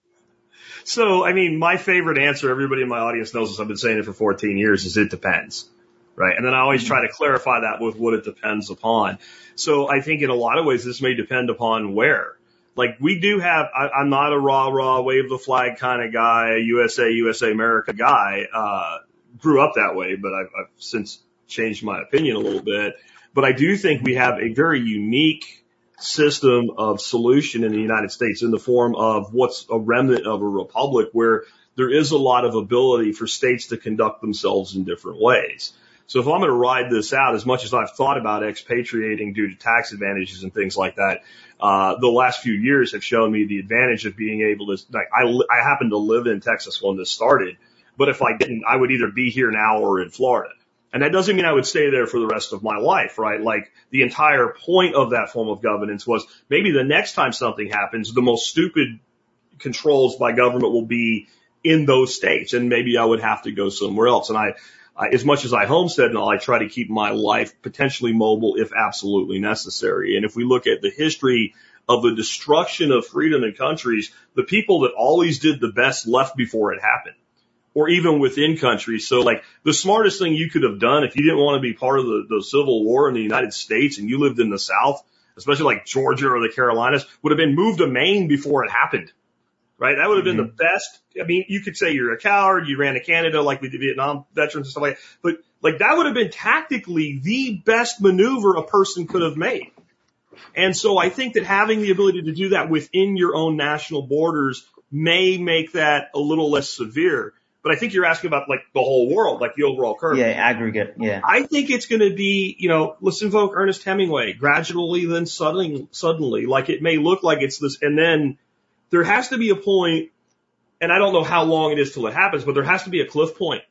Speaker 1: So, I mean, my favorite answer, everybody in my audience knows this, I've been saying it for 14 years, is it depends. Right. And then I always try to clarify that with what it depends upon. So I think in a lot of ways, this may depend upon where. Like we do have, I, I'm not a rah rah wave the flag kind of guy, USA, USA America guy. Uh, grew up that way, but I've, I've since changed my opinion a little bit. But I do think we have a very unique system of solution in the United States in the form of what's a remnant of a republic where there is a lot of ability for states to conduct themselves in different ways. So if I'm going to ride this out, as much as I've thought about expatriating due to tax advantages and things like that, uh, the last few years have shown me the advantage of being able to, like, I, I happen to live in Texas when this started, but if I didn't, I would either be here now or in Florida. And that doesn't mean I would stay there for the rest of my life, right? Like the entire point of that form of governance was maybe the next time something happens, the most stupid controls by government will be in those states and maybe I would have to go somewhere else. And I, I as much as I homestead and all, I try to keep my life potentially mobile if absolutely necessary. And if we look at the history of the destruction of freedom in countries, the people that always did the best left before it happened. Or even within countries. So like the smartest thing you could have done if you didn't want to be part of the, the Civil War in the United States and you lived in the South, especially like Georgia or the Carolinas, would have been moved to Maine before it happened. Right? That would have been
Speaker 2: Mhm.
Speaker 1: the best. I mean, you could say you're a coward, you ran to Canada like we did Vietnam veterans and stuff like that, but like that would have been tactically the best maneuver a person could have made. And so I think that having the ability to do that within your own national borders may make that a little less severe. But I think you're asking about like the whole world, like the overall curve.
Speaker 2: Yeah, aggregate. Yeah.
Speaker 1: I think it's going to be, you know, let's invoke Ernest Hemingway gradually, then suddenly, suddenly, like it may look like it's this, and then there has to be a point, and I don't know how long it is till it happens, but there has to be a cliff point.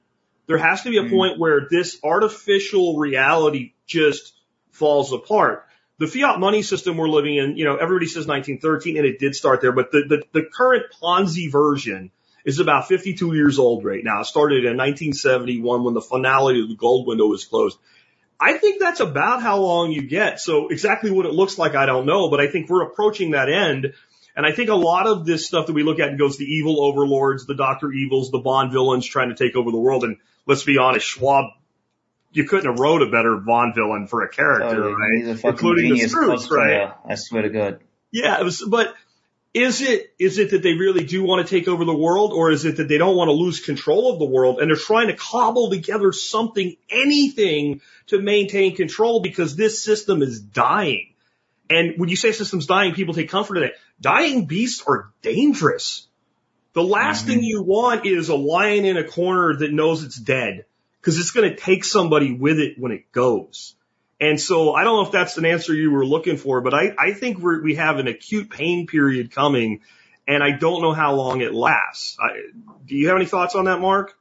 Speaker 1: There has to be a
Speaker 2: Mm.
Speaker 1: point where this artificial reality just falls apart. The fiat money system we're living in, you know, everybody says 1913 and it did start there, but the, the, the current Ponzi version is about 52 years old right now. It started in 1971 when the finality of the gold window was closed. I think that's about how long you get. So exactly what it looks like, I don't know, but I think we're approaching that end. And I think a lot of this stuff that we look at and goes the evil overlords, the Dr. Evils, the Bond villains trying to take over the world. And let's be honest, Schwab, you couldn't have wrote a better Bond villain for a character, oh,
Speaker 2: Totally.
Speaker 1: right?
Speaker 2: A fucking
Speaker 1: Including the Scrooge, right?
Speaker 2: I swear to God.
Speaker 1: Yeah, it was, but is it, is it that they really do want to take over the world or is it that they don't want to lose control of the world and they're trying to cobble together something, anything to maintain control because this system is dying. And when you say system's dying, people take comfort in it. Dying beasts are dangerous. The last
Speaker 2: Mhm.
Speaker 1: thing you want is a lion in a corner that knows it's dead because it's going to take somebody with it when it goes. And so I don't know if that's an answer you were looking for, but I, I think we're, we have an acute pain period coming and I don't know how long it lasts. I, do you have any thoughts on that, Mark?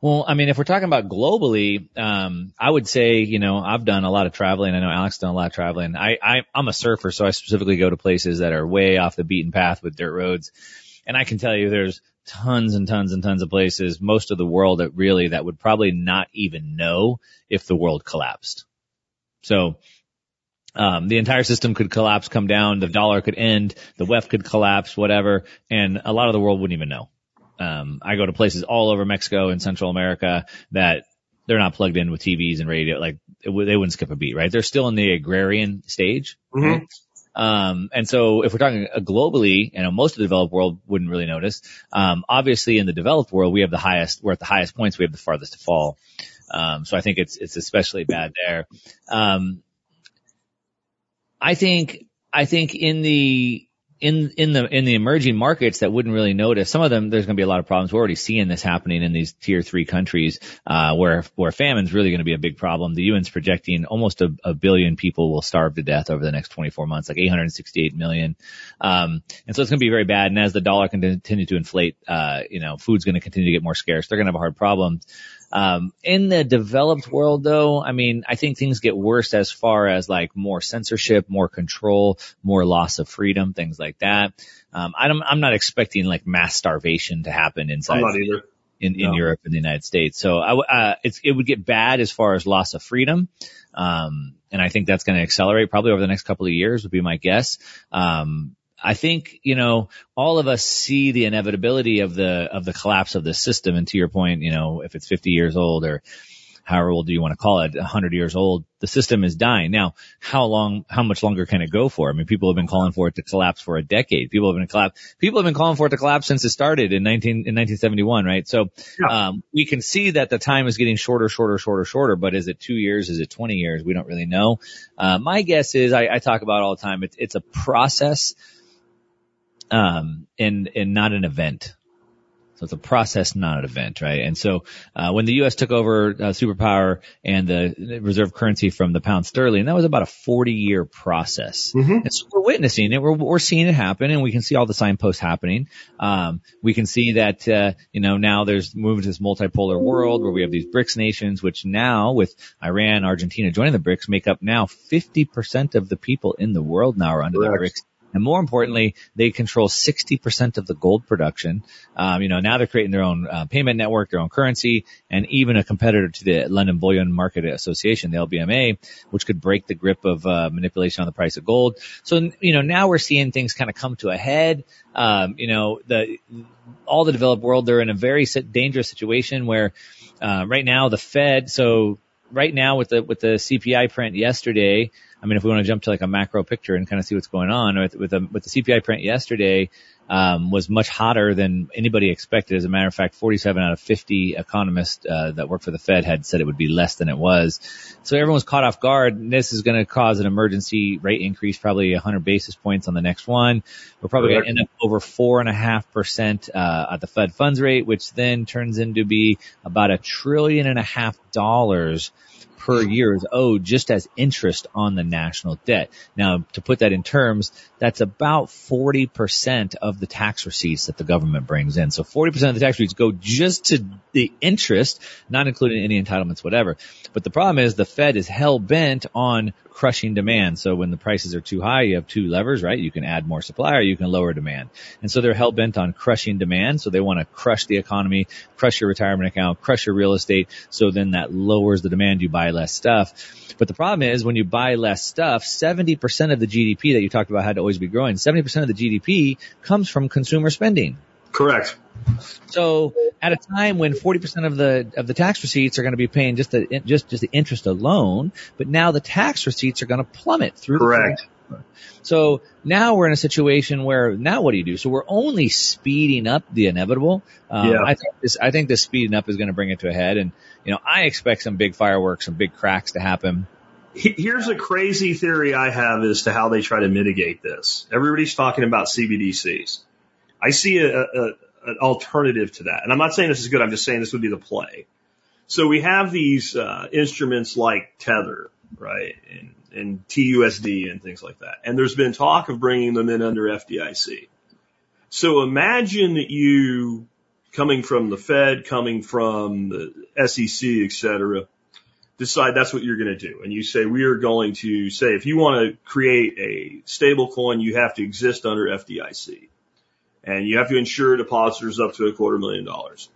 Speaker 3: Well, I mean, if we're talking about globally, um, I would say, you know, I've done a lot of traveling. I know Aleks done a lot of traveling. I, I, I'm a surfer, so I specifically go to places that are way off the beaten path with dirt roads. And I can tell you there's tons and tons and tons of places, most of the world that really, that would probably not even know if the world collapsed. So, um, the entire system could collapse, come down, the dollar could end, the WEF could collapse, whatever, and a lot of the world wouldn't even know. Um, I go to places all over Mexico and Central America that they're not plugged in with TVs and radio. Like it, would- they wouldn't skip a beat, right? They're still in the agrarian stage.
Speaker 1: Mhm.
Speaker 3: Um, and so if we're talking uh, globally, you know, most of the developed world wouldn't really notice. Um, obviously in the developed world, we have the highest, we're at the highest points, we have the farthest to fall. Um, so I think it's, it's especially bad there. Um, I think, I think in the, in, in the, in the emerging markets that wouldn't really notice, some of them, there's going to be a lot of problems. We're already seeing this happening in these tier three countries, uh, where, where famine's really going to be a big problem. The UN's projecting almost a, a billion people will starve to death over the next 24 months, like 868 million. Um, and so it's going to be very bad. And as the dollar can continue to inflate, uh, you know, food's going to continue to get more scarce. They're going to have a hard problem. Um, in the developed world though, I mean, I think things get worse as far as like more censorship, more control, more loss of freedom, things like that. Um, I'm, I'm not expecting like mass starvation to happen inside
Speaker 1: I'm not either.
Speaker 3: in, in
Speaker 1: No.
Speaker 3: Europe and the United States. So I, w- uh, it's, it would get bad as far as loss of freedom. Um, and I think that's going to accelerate probably over the next couple of years would be my guess. Um, I think, you know, all of us see the inevitability of the, of the collapse of the system. And to your point, you know, if it's 50 years old or however old do you want to call it, 100 years old, the system is dying. Now, how long, how much longer can it go for? I mean, people have been calling for it to collapse for a decade. People have been collapse, people have been calling for it to collapse since it started in 19, in 1971, right? So,
Speaker 1: Yeah.
Speaker 3: um, we can see that the time is getting shorter, shorter, shorter, shorter, but is it two years? Is it 20 years? We don't really know. Uh, my guess is I, I talk about all the time. It's, it's a process, um, and, and not an event. So it's a process, not an event, right? And so, uh, when the U.S. took over uh, superpower and the reserve currency from the pound sterling, that was about a 40 year process.
Speaker 1: Mhm.
Speaker 3: And so we're witnessing it. We're, we're seeing it happen and we can see all the signposts happening. Um, we can see that, uh, you know, now there's moving to this multipolar world where we have these BRICS nations, which now with Iran, Argentina joining the BRICS make up now 50% of the people in the world now are under
Speaker 1: Correct.
Speaker 3: the BRICS And more importantly, they control 60% of the gold production. Um, you know, now they're creating their own uh, payment network, their own currency, and even a competitor to the London Bullion Market Association, the LBMA, which could break the grip of uh, manipulation on the price of gold. So, you know, now we're seeing things kind of come to a head. Um, you know, the all the developed world, they're in a very dangerous situation where uh, right now the Fed, so right now with the with the CPI print yesterday, I mean, if we want to jump to like a macro picture and kind of see what's going on with with, the, with the CPI print yesterday, um, was much hotter than anybody expected. As a matter of fact, 47 out of 50 economists uh, that work for the Fed had said it would be less than it was. So everyone's caught off guard. This is going to cause an emergency rate increase, probably 100 basis points on the next one. We're probably going to end up over four and a half percent uh, at the Fed funds rate, which then turns into be about a trillion and a half dollars per year is owed just as interest on the national debt. Now, to put that in terms, that's about 40% of the tax receipts that the government brings in. So 40% of the tax receipts go just to the interest, not including any entitlements, whatever. But the problem is the Fed is hell bent on crushing demand. So when the prices are too high, you have two levers, right? You can add more supply or you can lower demand. And so they're hell bent on crushing demand. So they want to crush the economy, crush your retirement account, crush your real estate. So then that lowers the demand. You buy less stuff. But the problem is when you buy less stuff, 70% of the GDP that you talked about had to always be growing. 70% of the GDP comes from consumer spending.
Speaker 1: Correct.
Speaker 3: So at a time when 40% of the, of the tax receipts are going to be paying just the, just, just the interest alone, but now the tax receipts are going to plummet through.
Speaker 1: Correct.
Speaker 3: So now we're in a situation where now what do you do? So we're only speeding up the inevitable. Um,
Speaker 1: Yeah.
Speaker 3: I think this, I think this speeding up is going to bring it to a head. And, you know, I expect some big fireworks, some big cracks to happen.
Speaker 1: Here's a crazy theory I have as to how they try to mitigate this. Everybody's talking about CBDCs. I see a, a, an alternative to that. And I'm not saying this is good. I'm just saying this would be the play. So we have these uh, instruments like Tether, right, and, and TUSD and things like that. And there's been talk of bringing them in under FDIC. So imagine that you coming from the Fed, coming from the SEC, et cetera, decide that's what you're going to do. And you say, we are going to say, if you want to create a stable coin, you have to exist under FDIC. And you have to insure depositors up to a quarter million dollars.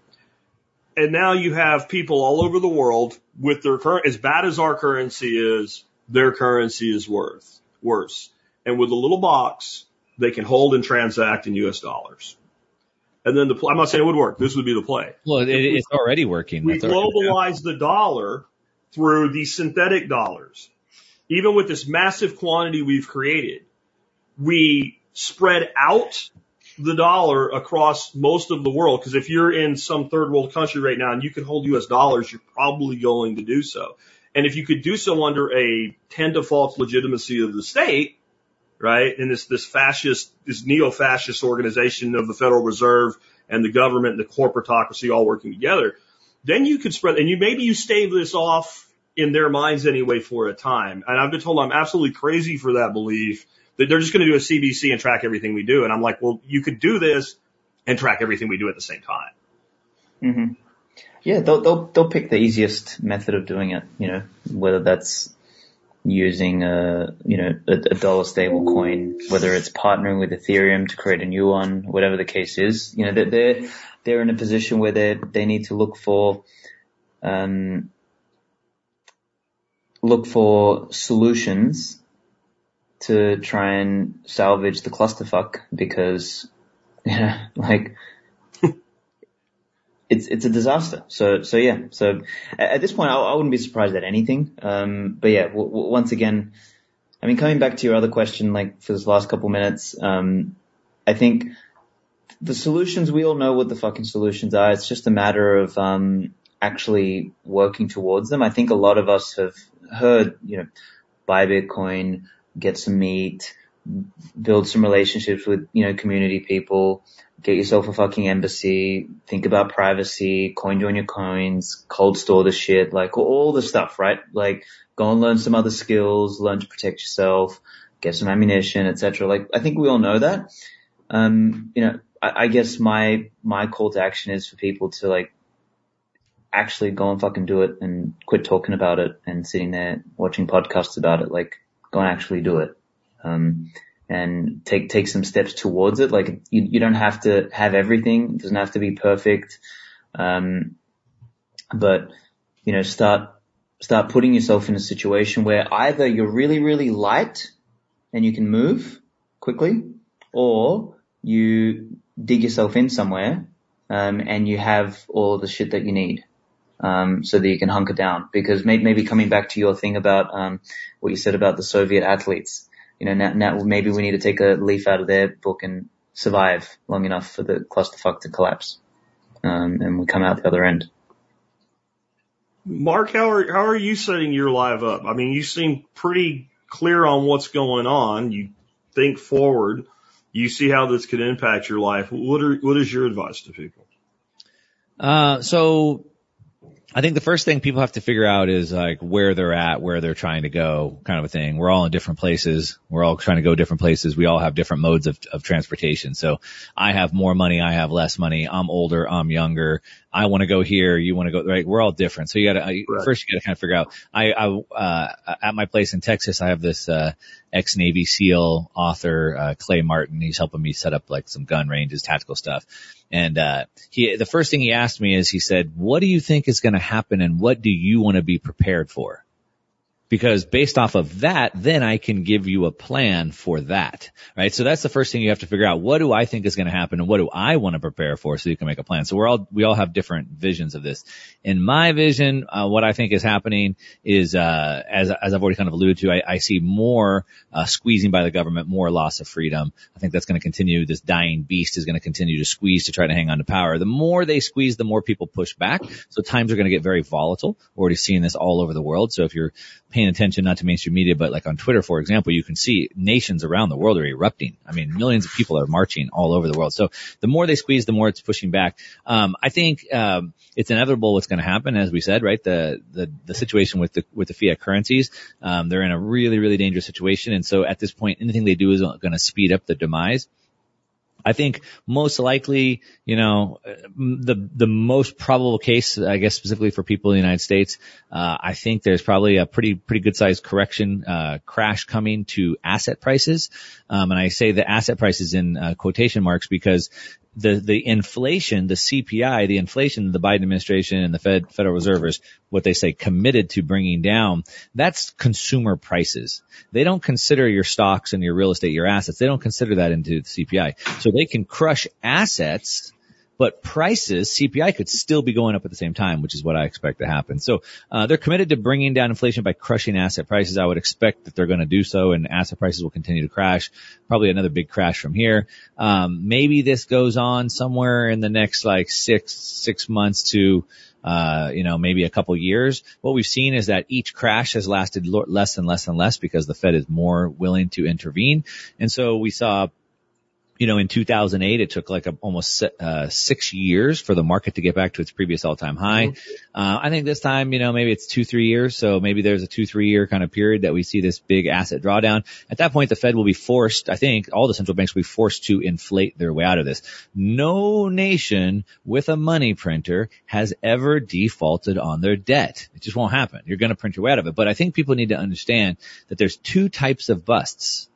Speaker 1: And now you have people all over the world with their current, as bad as our currency is, their currency is worth worse. And with a little box, they can hold and transact in US dollars. And then the, pl- I'm not saying it would work. This would be the play.
Speaker 3: Well, it, it's already working.
Speaker 1: We globalize the dollar through these synthetic dollars. Even with this massive quantity we've created, we spread out the dollar across most of the world. Because if you're in some third world country right now and you can hold US dollars, you're probably going to do so. And if you could do so under a 10 default legitimacy of the state, right, and this, this fascist, this neo-fascist organization of the Federal Reserve and the government and the corporatocracy all working together, then you could spread, and you maybe you stave this off in their minds anyway for a time. And I've been told I'm absolutely crazy for that belief they're just going to do a CBDC and track everything we do. And I'm like, well, you could do this and track everything we do at the same time.
Speaker 2: hmm Yeah, they'll, they'll, they'll pick the easiest method of doing it, you know, whether that's using a, you know, a, a dollar stable coin, whether it's partnering with Ethereum to create a new one, whatever the case is, you know, they're, they're, they're in a position where they, they need to look for, um, look for solutions to try and salvage the clusterfuck because, you know, like, it's it's a disaster. So so yeah. So at, at this point, I, I wouldn't be surprised at anything. Um, but yeah, w- w- once again, I mean, coming back to your other question, like for this last couple minutes, um, I think the solutions we all know what the fucking solutions are. It's just a matter of um, actually working towards them. I think a lot of us have heard, you know, buy Bitcoin, get some meat, build some relationships with you know community people get yourself a fucking embassy, think about privacy, coin join your coins, cold store the shit, like all the stuff, right? Like go and learn some other skills, learn to protect yourself, get some ammunition, etc. Like I think we all know that. Um, you know, I, I guess my my call to action is for people to like actually go and fucking do it and quit talking about it and sitting there watching podcasts about it. Like go and actually do it. Um, and take, take some steps towards it. Like you, you don't have to have everything. It doesn't have to be perfect. Um, but you know, start, start putting yourself in a situation where either you're really, really light and you can move quickly or you dig yourself in somewhere, um, and you have all the shit that you need um, so that you can hunker down. Because maybe, maybe coming back to your thing about um, what you said about the Soviet athletes, you know, now, now maybe we need to take a leaf out of their book and survive long enough for the clusterfuck to collapse, um, and we come out the other end.
Speaker 1: Mark, how are how are you setting your live up? I mean, you seem pretty clear on what's going on. You think forward. You see how this could impact your life. What are what is your advice to people?
Speaker 3: Uh, so I think the first thing people have to figure out is like where they're at, where they're trying to go, kind of a thing. We're all in different places. We're all trying to go different places. We all have different modes of, of transportation. So I have more money. I have less money. I'm older. I'm younger. I want to go here. You want to go, right? We're all different. So you gotta, right. first you gotta kind of figure out, I, I, uh, at my place in Texas, I have this, uh, ex Navy SEAL author, uh, Clay Martin. He's helping me set up like some gun ranges, tactical stuff. And, uh, he, the first thing he asked me is he said, what do you think is going to happen and what do you want to be prepared for? Because based off of that, then I can give you a plan for that, right? So that's the first thing you have to figure out. What do I think is going to happen and what do I want to prepare for so you can make a plan? So we're all, we all have different visions of this. In my vision, uh, what I think is happening is, uh, as, as I've already kind of alluded to, I, I see more, uh, squeezing by the government, more loss of freedom. I think that's going to continue. This dying beast is going to continue to squeeze to try to hang on to power. The more they squeeze, the more people push back. So times are going to get very volatile. We're already seeing this all over the world. So if you're paying attention not to mainstream media, but like on Twitter, for example, you can see nations around the world are erupting. I mean, millions of people are marching all over the world. So the more they squeeze, the more it's pushing back. Um, I think um, it's inevitable what's going to happen, as we said, right? The the the situation with the with the fiat currencies, um, they're in a really really dangerous situation, and so at this point, anything they do is going to speed up the demise. I think most likely, you know, the the most probable case, I guess specifically for people in the United States, uh, I think there's probably a pretty pretty good sized correction uh, crash coming to asset prices, um, and I say the asset prices in uh, quotation marks because the the inflation, the CPI, the inflation the Biden administration and the Fed Federal Reserve is what they say committed to bringing down. That's consumer prices. They don't consider your stocks and your real estate, your assets. They don't consider that into the CPI. So they can crush assets but prices, CPI could still be going up at the same time, which is what I expect to happen. So uh, they're committed to bringing down inflation by crushing asset prices. I would expect that they're going to do so, and asset prices will continue to crash. Probably another big crash from here. Um, maybe this goes on somewhere in the next like six six months to uh, you know, maybe a couple years. What we've seen is that each crash has lasted less and less and less because the Fed is more willing to intervene. And so we saw you know, in 2008, it took like a, almost uh, six years for the market to get back to its previous all-time high. Mm-hmm. Uh, I think this time, you know, maybe it's two, three years. So maybe there's a two, three year kind of period that we see this big asset drawdown. At that point, the Fed will be forced, I think all the central banks will be forced to inflate their way out of this. No nation with a money printer has ever defaulted on their debt. It just won't happen. You're going to print your way out of it. But I think people need to understand that there's two types of busts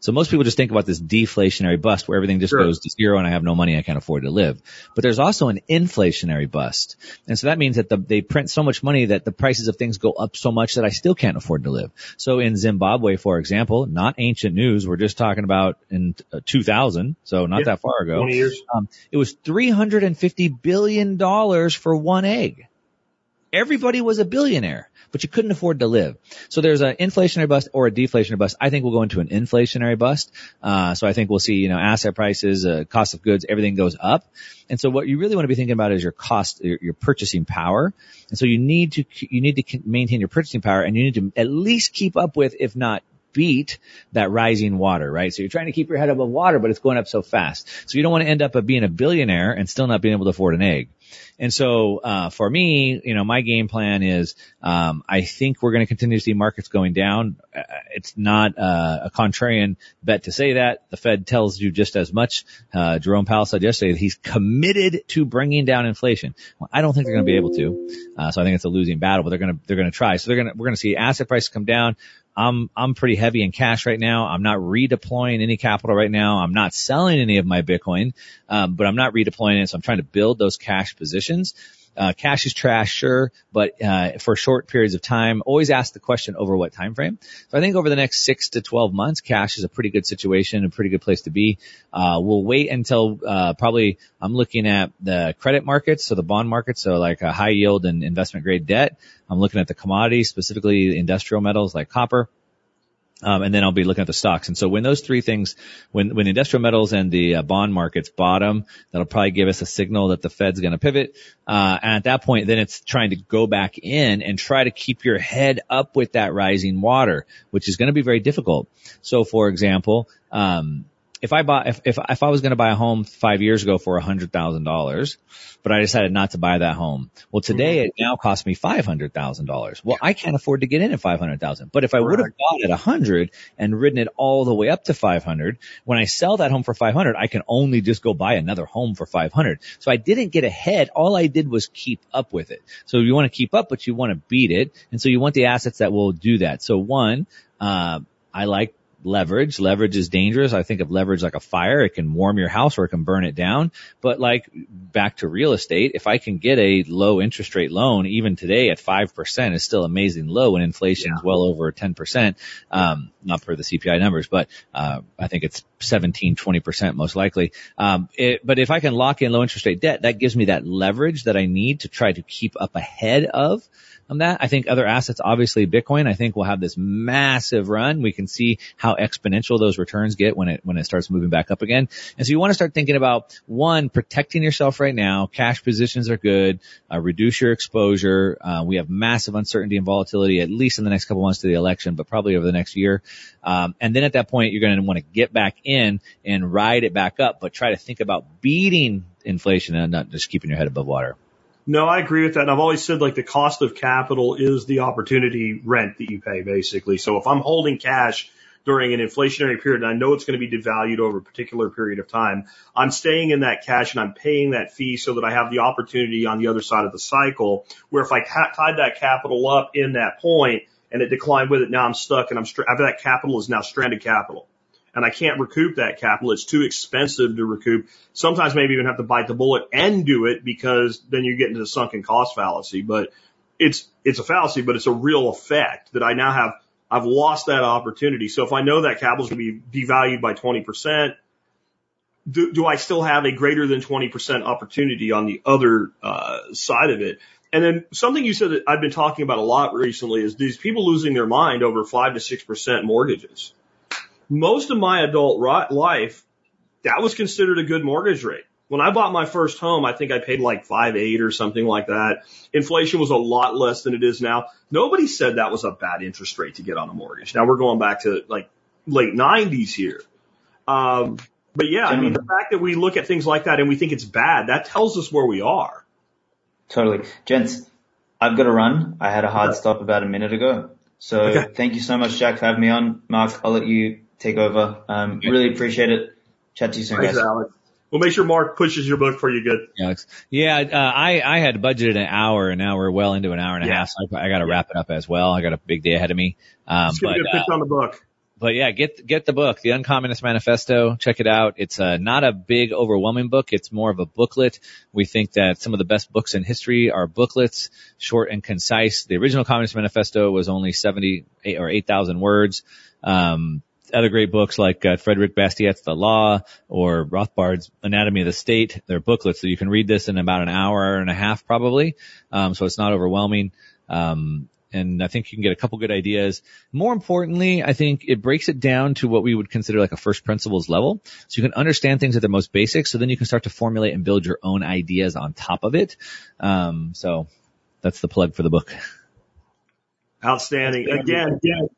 Speaker 3: so most people just think about this deflationary bust where everything just sure. goes to zero and I have no money, I can't afford to live. But there's also an inflationary bust. And so that means that the, they print so much money that the prices of things go up so much that I still can't afford to live. So in Zimbabwe, for example, not ancient news, we're just talking about in uh, 2000, so not yeah, that far ago.
Speaker 1: 20 years. Um,
Speaker 3: it was $350 billion for one egg. Everybody was a billionaire but you couldn't afford to live. So there's an inflationary bust or a deflationary bust. I think we'll go into an inflationary bust. Uh, so I think we'll see, you know, asset prices, uh, cost of goods, everything goes up. And so what you really want to be thinking about is your cost, your, your purchasing power. And so you need to, you need to maintain your purchasing power and you need to at least keep up with, if not beat that rising water, right? So you're trying to keep your head above water, but it's going up so fast. So you don't want to end up being a billionaire and still not being able to afford an egg. And so, uh, for me, you know, my game plan is, um, I think we're going to continue to see markets going down. Uh, it's not uh, a contrarian bet to say that. The Fed tells you just as much. Uh, Jerome Powell said yesterday that he's committed to bringing down inflation. Well, I don't think they're going to be able to. Uh, so I think it's a losing battle, but they're going to they're going to try. So they're going to we're going to see asset prices come down. I'm I'm pretty heavy in cash right now. I'm not redeploying any capital right now. I'm not selling any of my Bitcoin, um, but I'm not redeploying it. So I'm trying to build those cash positions. Uh, cash is trash, sure, but uh, for short periods of time, always ask the question over what time frame. So I think over the next six to twelve months, cash is a pretty good situation, a pretty good place to be. Uh, we'll wait until uh, probably I'm looking at the credit markets, so the bond markets, so like a high yield and investment grade debt. I'm looking at the commodities, specifically industrial metals like copper. Um, and then I'll be looking at the stocks. And so when those three things, when, when industrial metals and the uh, bond markets bottom, that'll probably give us a signal that the Fed's going to pivot. Uh, and at that point, then it's trying to go back in and try to keep your head up with that rising water, which is going to be very difficult. So for example, um, if I bought, if, if, if I was going to buy a home five years ago for a hundred thousand dollars, but I decided not to buy that home. Well, today mm-hmm. it now costs me five hundred thousand dollars. Well, I can't afford to get in at five hundred thousand. But if I would have bought at a hundred and ridden it all the way up to five hundred, when I sell that home for five hundred, I can only just go buy another home for five hundred. So I didn't get ahead. All I did was keep up with it. So you want to keep up, but you want to beat it, and so you want the assets that will do that. So one, uh, I like leverage. Leverage is dangerous. I think of leverage like a fire. It can warm your house or it can burn it down. But like back to real estate, if I can get a low interest rate loan, even today at 5% is still amazing low when inflation is well over 10%. Um, not for the CPI numbers, but, uh, I think it's 17, 20% most likely. Um, it, but if I can lock in low interest rate debt, that gives me that leverage that I need to try to keep up ahead of on that. I think other assets, obviously Bitcoin, I think will have this massive run. We can see how exponential those returns get when it, when it starts moving back up again. And so you want to start thinking about one, protecting yourself right now. Cash positions are good. Uh, reduce your exposure. Uh, we have massive uncertainty and volatility, at least in the next couple months to the election, but probably over the next year. Um, and then at that point, you're going to want to get back in and ride it back up, but try to think about beating inflation and not just keeping your head above water.
Speaker 1: No, I agree with that. And I've always said like the cost of capital is the opportunity rent that you pay basically. So if I'm holding cash during an inflationary period and I know it's going to be devalued over a particular period of time, I'm staying in that cash and I'm paying that fee so that I have the opportunity on the other side of the cycle where if I ca- tied that capital up in that point and it declined with it, now I'm stuck and I'm, str- that capital is now stranded capital and I can't recoup that capital. It's too expensive to recoup. Sometimes maybe even have to bite the bullet and do it because then you get into the sunken cost fallacy. But it's, it's a fallacy, but it's a real effect that I now have. I've lost that opportunity. So if I know that capital is going to be devalued by 20%, do, do I still have a greater than 20% opportunity on the other uh, side of it? And then something you said that I've been talking about a lot recently is these people losing their mind over five to six percent mortgages most of my adult life, that was considered a good mortgage rate. When I bought my first home, I think I paid like five eight or something like that. Inflation was a lot less than it is now. Nobody said that was a bad interest rate to get on a mortgage. Now we're going back to like late nineties here. Um, but yeah, I mean, the fact that we look at things like that and we think it's bad, that tells us where we are.
Speaker 2: Totally. Gents, I've got to run. I had a hard stop about a minute ago. So okay. thank you so much, Jack, for having me on. Mark, I'll let you take over. Um, really appreciate it. Chat to you soon, Thanks, guys. Aleks.
Speaker 1: We'll make sure Mark pushes your book for you good.
Speaker 3: Aleks. Yeah, uh, I, I had budgeted an hour and now we're well into an hour and a half. So I, I got to yeah. wrap it up as well. I got a big day ahead of me.
Speaker 1: Um, but, get a pitch uh, on the book.
Speaker 3: But yeah, get, get the book, The Uncommunist Manifesto. Check it out. It's uh, not a big, overwhelming book. It's more of a booklet. We think that some of the best books in history are booklets, short and concise. The original Communist Manifesto was only 70 or 8,000 words. Um, other great books like uh, Frédéric Bastiat's The Law or Rothbard's Anatomy of the State. They're booklets, so you can read this in about an hour and a half probably. Um, so it's not overwhelming. Um, and I think you can get a couple good ideas. More importantly, I think it breaks it down to what we would consider like a first principles level. So you can understand things at their most basic. So then you can start to formulate and build your own ideas on top of it. Um, so that's the plug for the book.
Speaker 1: Outstanding. Again, again,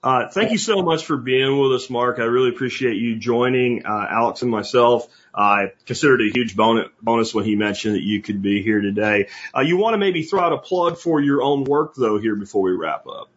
Speaker 1: Uh, thank you so much for being with us, Mark. I really appreciate you joining uh, Aleks and myself. I considered it a huge bonus when he mentioned that you could be here today. Uh, you want to maybe throw out a plug for your own work, though, here before we wrap up.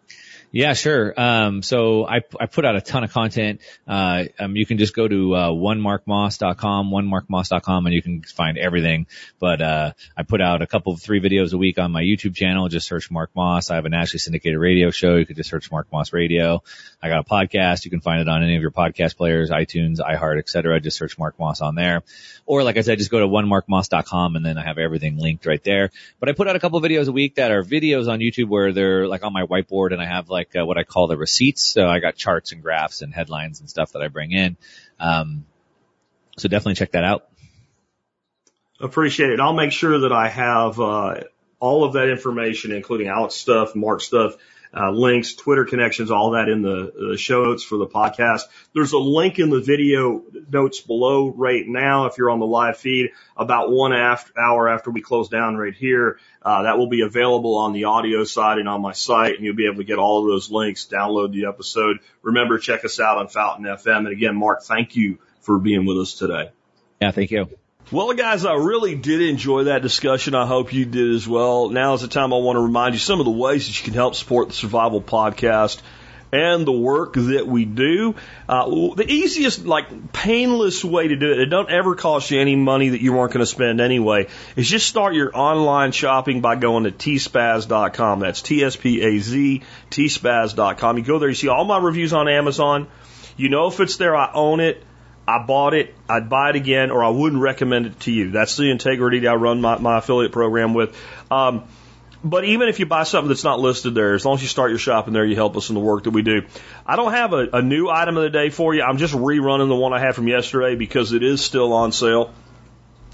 Speaker 3: Yeah, sure. Um, so I, I put out a ton of content. Uh, um, you can just go to, uh, onemarkmoss.com, onemarkmoss.com and you can find everything. But, uh, I put out a couple of three videos a week on my YouTube channel. Just search Mark Moss. I have a nationally syndicated radio show. You could just search Mark Moss Radio. I got a podcast. You can find it on any of your podcast players, iTunes, iHeart, etc. Just search Mark Moss on there. Or like I said, just go to onemarkmoss.com and then I have everything linked right there. But I put out a couple of videos a week that are videos on YouTube where they're like on my whiteboard and I have like like uh, what I call the receipts. So I got charts and graphs and headlines and stuff that I bring in. Um, so definitely check that out.
Speaker 1: Appreciate it. I'll make sure that I have uh, all of that information, including Aleks stuff, Mark stuff, uh, links, Twitter connections, all that in the, the show notes for the podcast. There's a link in the video notes below right now if you're on the live feed about one after, hour after we close down right here. Uh, that will be available on the audio side and on my site and you'll be able to get all of those links, download the episode. Remember, check us out on Fountain FM. And again, Mark, thank you for being with us today.
Speaker 3: Yeah, thank you.
Speaker 1: Well, guys, I really did enjoy that discussion. I hope you did as well. Now is the time I want to remind you some of the ways that you can help support the Survival Podcast and the work that we do. Uh, the easiest, like, painless way to do it, it don't ever cost you any money that you weren't going to spend anyway, is just start your online shopping by going to tspaz.com. That's T-S-P-A-Z, tspaz.com. You go there, you see all my reviews on Amazon. You know if it's there, I own it. I bought it, I'd buy it again, or I wouldn't recommend it to you. That's the integrity that I run my, my affiliate program with. Um, but even if you buy something that's not listed there, as long as you start your shopping there, you help us in the work that we do. I don't have a, a new item of the day for you. I'm just rerunning the one I had from yesterday because it is still on sale.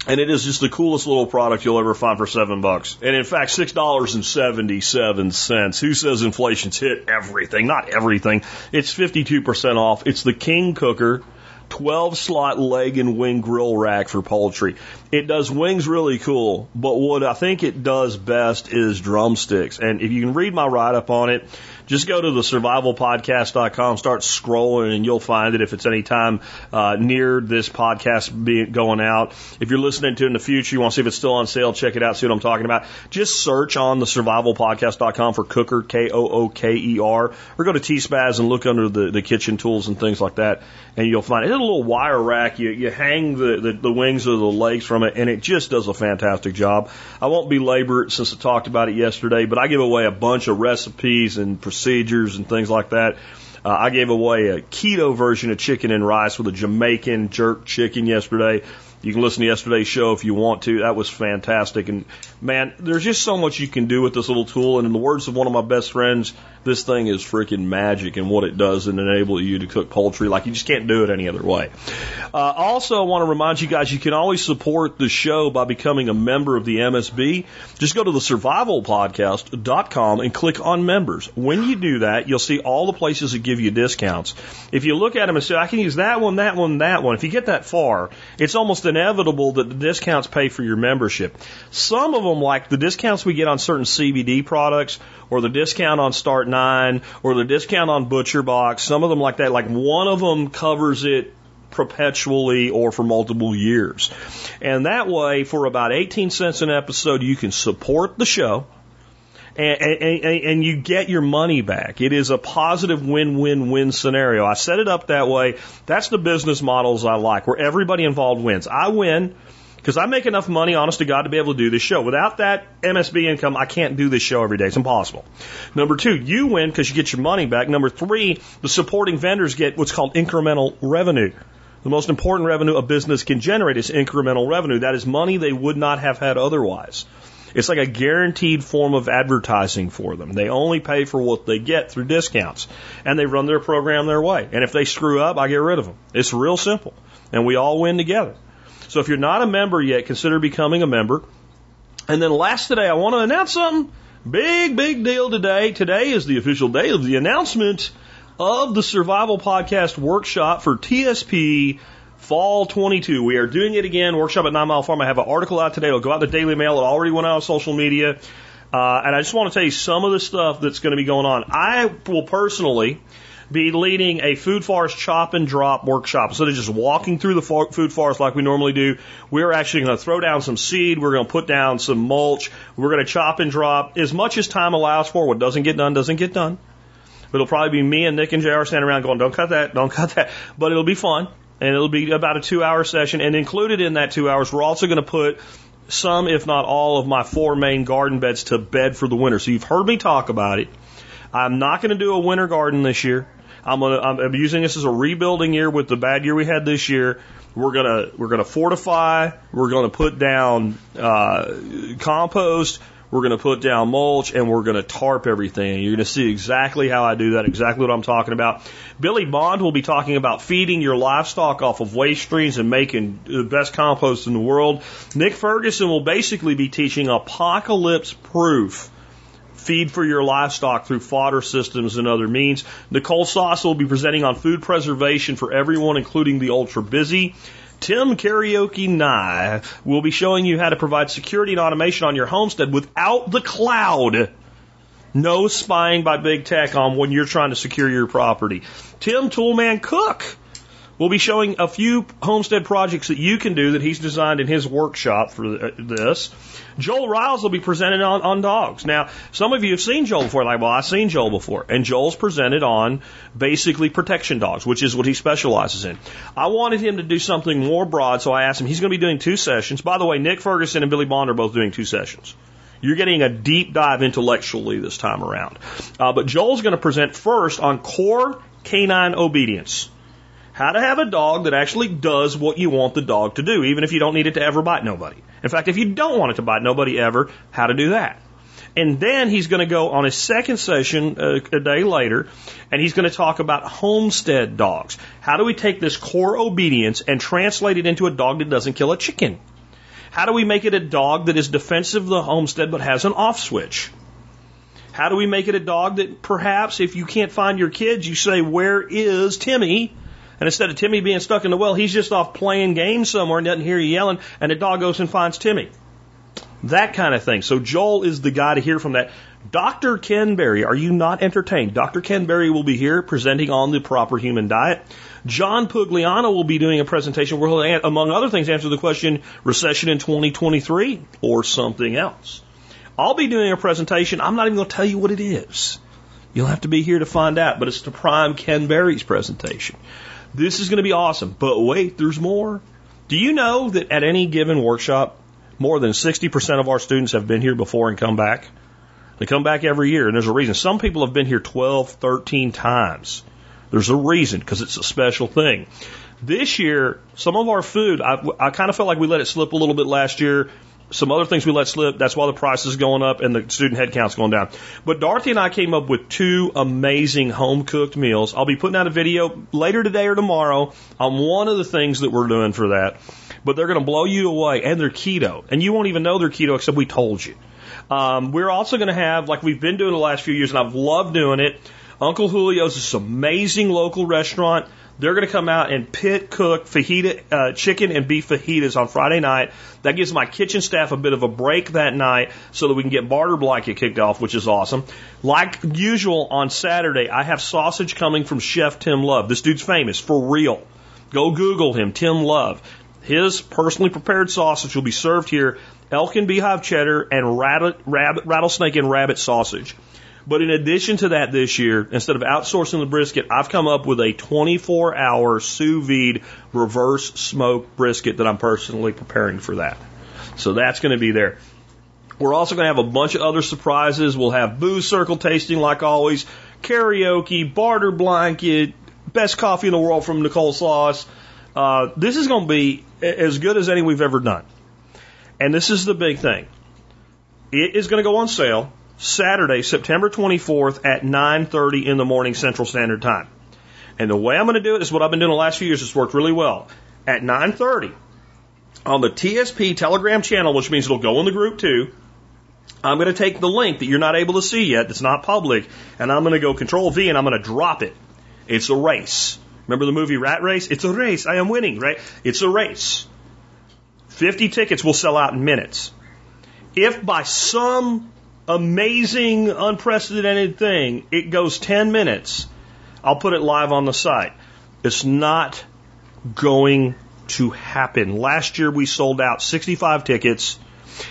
Speaker 1: And it is just the coolest little product you'll ever find for seven bucks. And in fact, six dollars and seventy-seven cents. Who says inflation's hit everything? Not everything. It's fifty-two percent off. It's the King Kooker 12 slot leg and wing grill rack for poultry. It does wings really cool, but what I think it does best is drumsticks. And if you can read my write up on it, just go to the survivalpodcast.com, start scrolling, and you'll find it if it's any time uh, near this podcast being going out. If you're listening to it in the future, you want to see if it's still on sale, check it out, see what I'm talking about. Just search on the survivalpodcast.com for Kooker, K O O K E R, or go to T Spaz and look under the, the kitchen tools and things like that, and you'll find it. It's a little wire rack. You, you hang the, the, the wings or the legs from it, and it just does a fantastic job. I won't belabor it since I talked about it yesterday, but I give away a bunch of recipes and procedures and things like that. Uh, I gave away a keto version of chicken and rice with a Jamaican jerk chicken yesterday. You can listen to yesterday's show if you want to. That was fantastic. And man, there's just so much you can do with this little tool. And in the words of one of my best friends, this thing is freaking magic and what it does and enable you to cook poultry like you just can't do it any other way. Uh, also, I want to remind you guys you can always support the show by becoming a member of the MSB. Just go to the survivalpodcast.com and click on members. When you do that, you'll see all the places that give you discounts. If you look at them and say, I can use that one, that one, that one, if you get that far, it's almost inevitable that the discounts pay for your membership. Some of them, like the discounts we get on certain CBD products, or the discount on Start 9 or the discount on Butcher Box, some of them like that, like one of them covers it perpetually or for multiple years. And that way, for about 18 cents an episode, you can support the show. And, and, and, you get your money back. It is a positive win-win-win scenario. I set it up that way. That's the business models I like, where everybody involved wins. I win because I make enough money, honest to God, to be able to do this show. Without that MSB income, I can't do this show every day. It's impossible. Number two, you win because you get your money back. Number three, the supporting vendors get what's called incremental revenue. The most important revenue a business can generate is incremental revenue. That is money they would not have had otherwise. It's like a guaranteed form of advertising for them. They only pay for what they get through discounts. And they run their program their way. And if they screw up, I get rid of them. It's real simple. And we all win together. So if you're not a member yet, consider becoming a member. And then last today, I want to announce something. Big, big deal today. Today is the official day of the announcement of the Survival Podcast Workshop for TSP Fall 22. We are doing it again. Workshop at Nine Mile Farm. I have an article out today. It'll go out the Daily Mail. It already went out on social media. Uh, and I just want to tell you some of the stuff that's going to be going on. I will personally be leading a food forest chop and drop workshop. Instead of just walking through the food forest like we normally do, we're actually going to throw down some seed. We're going to put down some mulch. We're going to chop and drop as much as time allows for. What doesn't get done doesn't get done. It'll probably be me and Nick and JR standing around going, don't cut that, don't cut that. But it'll be fun. And it'll be about a two hour session. And included in that two hours, we're also going to put some, if not all, of my four main garden beds to bed for the winter. So you've heard me talk about it. I'm not going to do a winter garden this year. I'm gonna I'm using this as a rebuilding year with the bad year we had this year. We're gonna we're gonna fortify. We're gonna put down uh, compost. We're to put down mulch and we're to tarp everything. You're to see exactly how I do that, exactly what I'm talking about. Billy Bond will be talking about feeding your livestock off of waste streams and making the best compost in the world. Nick Ferguson will basically be teaching apocalypse proof feed for your livestock through fodder systems and other means. Nicole Sauce will be presenting on food preservation for everyone, including the ultra busy. Tim Karaoke Nye will be showing you how to provide security and automation on your homestead without the cloud. No spying by big tech on when you're trying to secure your property. Tim Toolman Cook will be showing a few homestead projects that you can do that he's designed in his workshop for this. Joel Riles will be presented on, on dogs. Now, some of you have seen Joel before, like, well, I've seen Joel before. And Joel's presented on basically protection dogs, which is what he specializes in. I wanted him to do something more broad, so I asked him, he's going to be doing two sessions. By the way, Nick Ferguson and Billy Bond are both doing two sessions. You're getting a deep dive intellectually this time around. Uh, but Joel's going to present first on core canine obedience. How to have a dog that actually does what you want the dog to do, even if you don't need it to ever bite nobody. In fact, if you don't want it to bite nobody ever, how to do that. And then he's going to go on his second session uh, a day later, and he's going to talk about homestead dogs. How do we take this core obedience and translate it into a dog that doesn't kill a chicken? How do we make it a dog that is defensive of the homestead but has an off switch? How do we make it a dog that perhaps if you can't find your kids, you say, Where is Timmy? And instead of Timmy being stuck in the well, he's just off playing games somewhere and doesn't hear you yelling, and the dog goes and finds Timmy. That kind of thing. So Joel is the guy to hear from that. Dr. Ken Berry, are you not entertained? Dr. Ken Berry will be here presenting on the proper human diet. John Pugliano will be doing a presentation where he'll, among other things, answer the question recession in 2023 or something else. I'll be doing a presentation. I'm not even going to tell you what it is. You'll have to be here to find out, but it's the prime Ken Berry's presentation. This is going to be awesome. But wait, there's more. Do you know that at any given workshop, more than 60% of our students have been here before and come back? They come back every year, and there's a reason. Some people have been here 12, 13 times. There's a reason, because it's a special thing. This year, some of our food, I, I kind of felt like we let it slip a little bit last year some other things we let slip. That's why the price is going up and the student headcount's going down. But Dorothy and I came up with two amazing home cooked meals. I'll be putting out a video later today or tomorrow on one of the things that we're doing for that. But they're going to blow you away and they're keto. And you won't even know they're keto except we told you. Um, we're also going to have, like we've been doing the last few years, and I've loved doing it. Uncle Julio's this amazing local restaurant. They're going to come out and pit cook fajita, uh, chicken and beef fajitas on Friday night. That gives my kitchen staff a bit of a break that night so that we can get barter blanket kicked off, which is awesome. Like usual on Saturday, I have sausage coming from Chef Tim Love. This dude's famous for real. Go Google him, Tim Love. His personally prepared sausage will be served here. Elk and beehive cheddar and rabbit, rabbit, rattlesnake and rabbit sausage. But in addition to that this year, instead of outsourcing the brisket, I've come up with a 24 hour sous vide reverse smoke brisket that I'm personally preparing for that. So that's going to be there. We're also going to have a bunch of other surprises. We'll have booze circle tasting like always, karaoke, barter blanket, best coffee in the world from Nicole Sauce. Uh, this is going to be as good as any we've ever done. And this is the big thing. It is going to go on sale Saturday, September 24th at 9:30 in the morning Central Standard Time. And the way I'm going to do it is what I've been doing the last few years. It's worked really well. At 9:30 on the TSP Telegram channel, which means it'll go in the group too. I'm going to take the link that you're not able to see yet, that's not public, and I'm going to go Control V and I'm going to drop it. It's a race. Remember the movie Rat Race? It's a race. I am winning, right? It's a race. 50 tickets will sell out in minutes. If by some amazing, unprecedented thing. It goes 10 minutes. I'll put it live on the site. It's not going to happen. Last year we sold out 65 tickets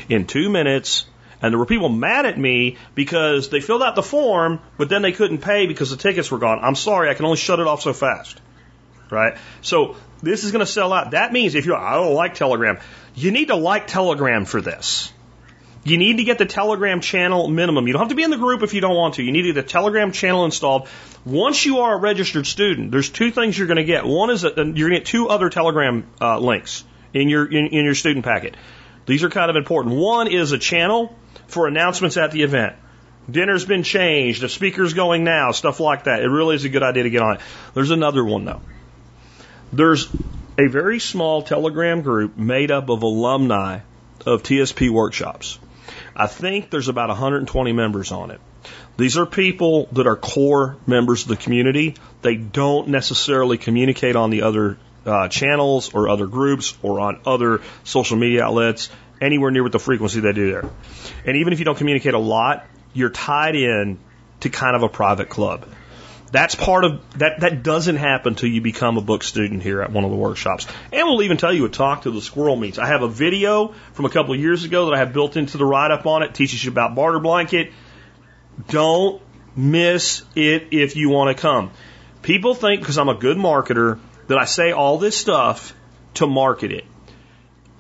Speaker 1: in two minutes and there were people mad at me because they filled out the form, but then they couldn't pay because the tickets were gone. I'm sorry, I can only shut it off so fast. Right? So this is going to sell out. That means if you're, I don't like Telegram, you need to like Telegram for this. You need to get the Telegram channel minimum. You don't have to be in the group if you don't want to. You need to get the Telegram channel installed. Once you are a registered student, there's two things you're going to get. One is that you're going to get two other Telegram uh, links in your in, in your student packet. These are kind of important. One is a channel for announcements at the event. Dinner's been changed, the speaker's going now, stuff like that. It really is a good idea to get on it. There's another one though. There's a very small Telegram group made up of alumni of TSP workshops. I think there's about 120 members on it. These are people that are core members of the community. They don't necessarily communicate on the other uh, channels or other groups or on other social media outlets anywhere near with the frequency they do there. And even if you don't communicate a lot, you're tied in to kind of a private club. That's part of that. That doesn't happen until you become a book student here at one of the workshops. And we'll even tell you what talk to the squirrel means. I have a video from a couple of years ago that I have built into the write up on it. Teaches you about barter blanket. Don't miss it if you want to come. People think because I'm a good marketer that I say all this stuff to market it.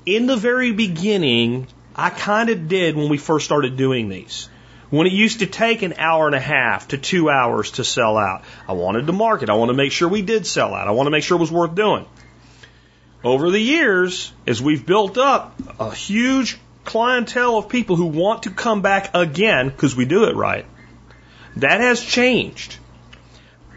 Speaker 1: In the very beginning, I kind of did when we first started doing these. When it used to take an hour and a half to two hours to sell out, I wanted to market. I wanted to make sure we did sell out. I want to make sure it was worth doing. Over the years, as we've built up a huge clientele of people who want to come back again because we do it right, that has changed.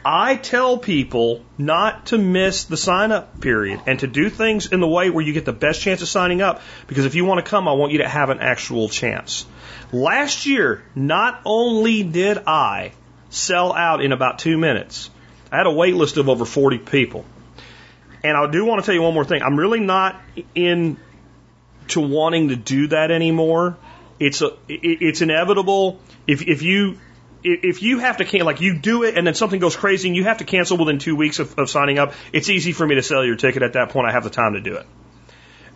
Speaker 1: I tell people not to miss the sign up period and to do things in the way where you get the best chance of signing up because if you want to come, I want you to have an actual chance. Last year, not only did I sell out in about two minutes, I had a wait list of over 40 people. And I do want to tell you one more thing. I'm really not in to wanting to do that anymore. It's a, it's inevitable. If, if you if you have to cancel, like you do it and then something goes crazy and you have to cancel within two weeks of, of signing up, it's easy for me to sell your ticket at that point. I have the time to do it.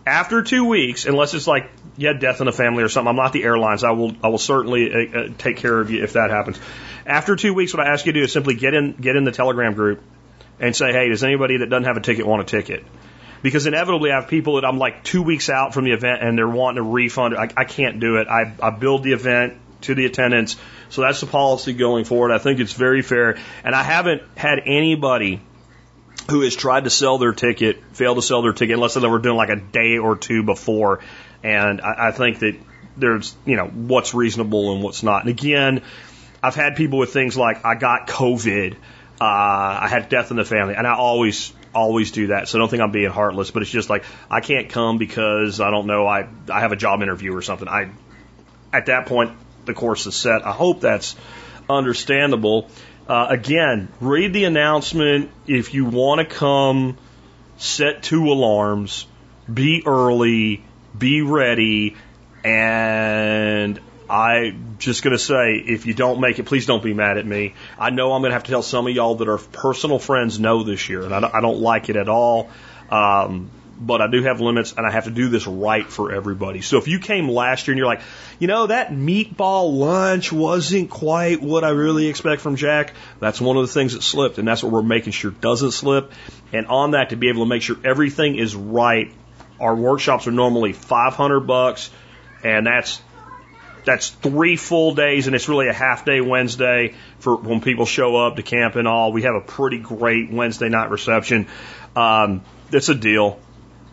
Speaker 1: After two weeks, unless it's like you had death in the family or something, I'm not the airlines. I will I will certainly uh, uh, take care of you if that happens. After two weeks, what I ask you to do is simply get in get in the Telegram group and say, hey, does anybody that doesn't have a ticket want a ticket? Because inevitably, I have people that I'm like two weeks out from the event and they're wanting a refund. I, I can't do it. I, I build the event to the attendance. So that's the policy going forward. I think it's very fair. And I haven't had anybody who has tried to sell their ticket failed to sell their ticket unless they were doing like a day or two before. And I, I think that there's, you know, what's reasonable and what's not. And again, I've had people with things like I got COVID, uh, I had death in the family, and I always always do that. So I don't think I'm being heartless, but it's just like I can't come because I don't know I I have a job interview or something. I at that point the course is set. I hope that's understandable. Uh, again, read the announcement. If you want to come, set two alarms, be early, be ready, and I'm just going to say, if you don't make it, please don't be mad at me. I know I'm going to have to tell some of y'all that are personal friends no this year, and I don't, I don't like it at all. Um, but I do have limits and I have to do this right for everybody. So if you came last year and you're like, you know, that meatball lunch wasn't quite what I really expect from Jack, that's one of the things that slipped and that's what we're making sure doesn't slip. And on that to be able to make sure everything is right, our workshops are normally 500 bucks and that's that's three full days, and it's really a half day Wednesday for when people show up to camp and all. We have a pretty great Wednesday night reception. Um, it's a deal.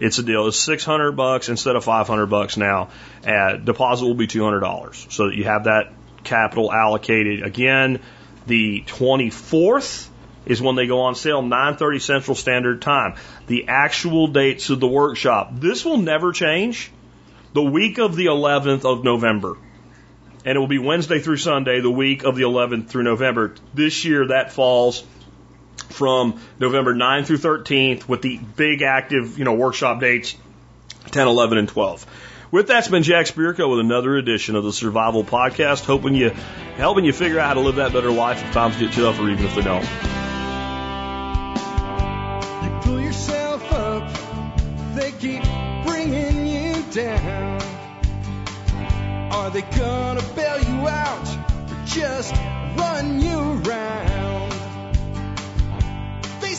Speaker 1: It's a deal. It's 600 bucks instead of 500 bucks now. Uh, deposit will be $200 so that you have that capital allocated. Again, the 24th is when they go on sale, 9:30 Central Standard Time. The actual dates of the workshop. This will never change. The week of the 11th of November. And it will be Wednesday through Sunday, the week of the 11th through November. This year that falls from November 9 through 13th with the big active, you know, workshop dates 10, 11, and 12. With that's been Jack Spirko with another edition of the Survival Podcast, hoping you, helping you figure out how to live that better life if times get tough or even if they don't.
Speaker 5: You pull yourself up, they keep bringing you down. Are they gonna bail you out or just run you around?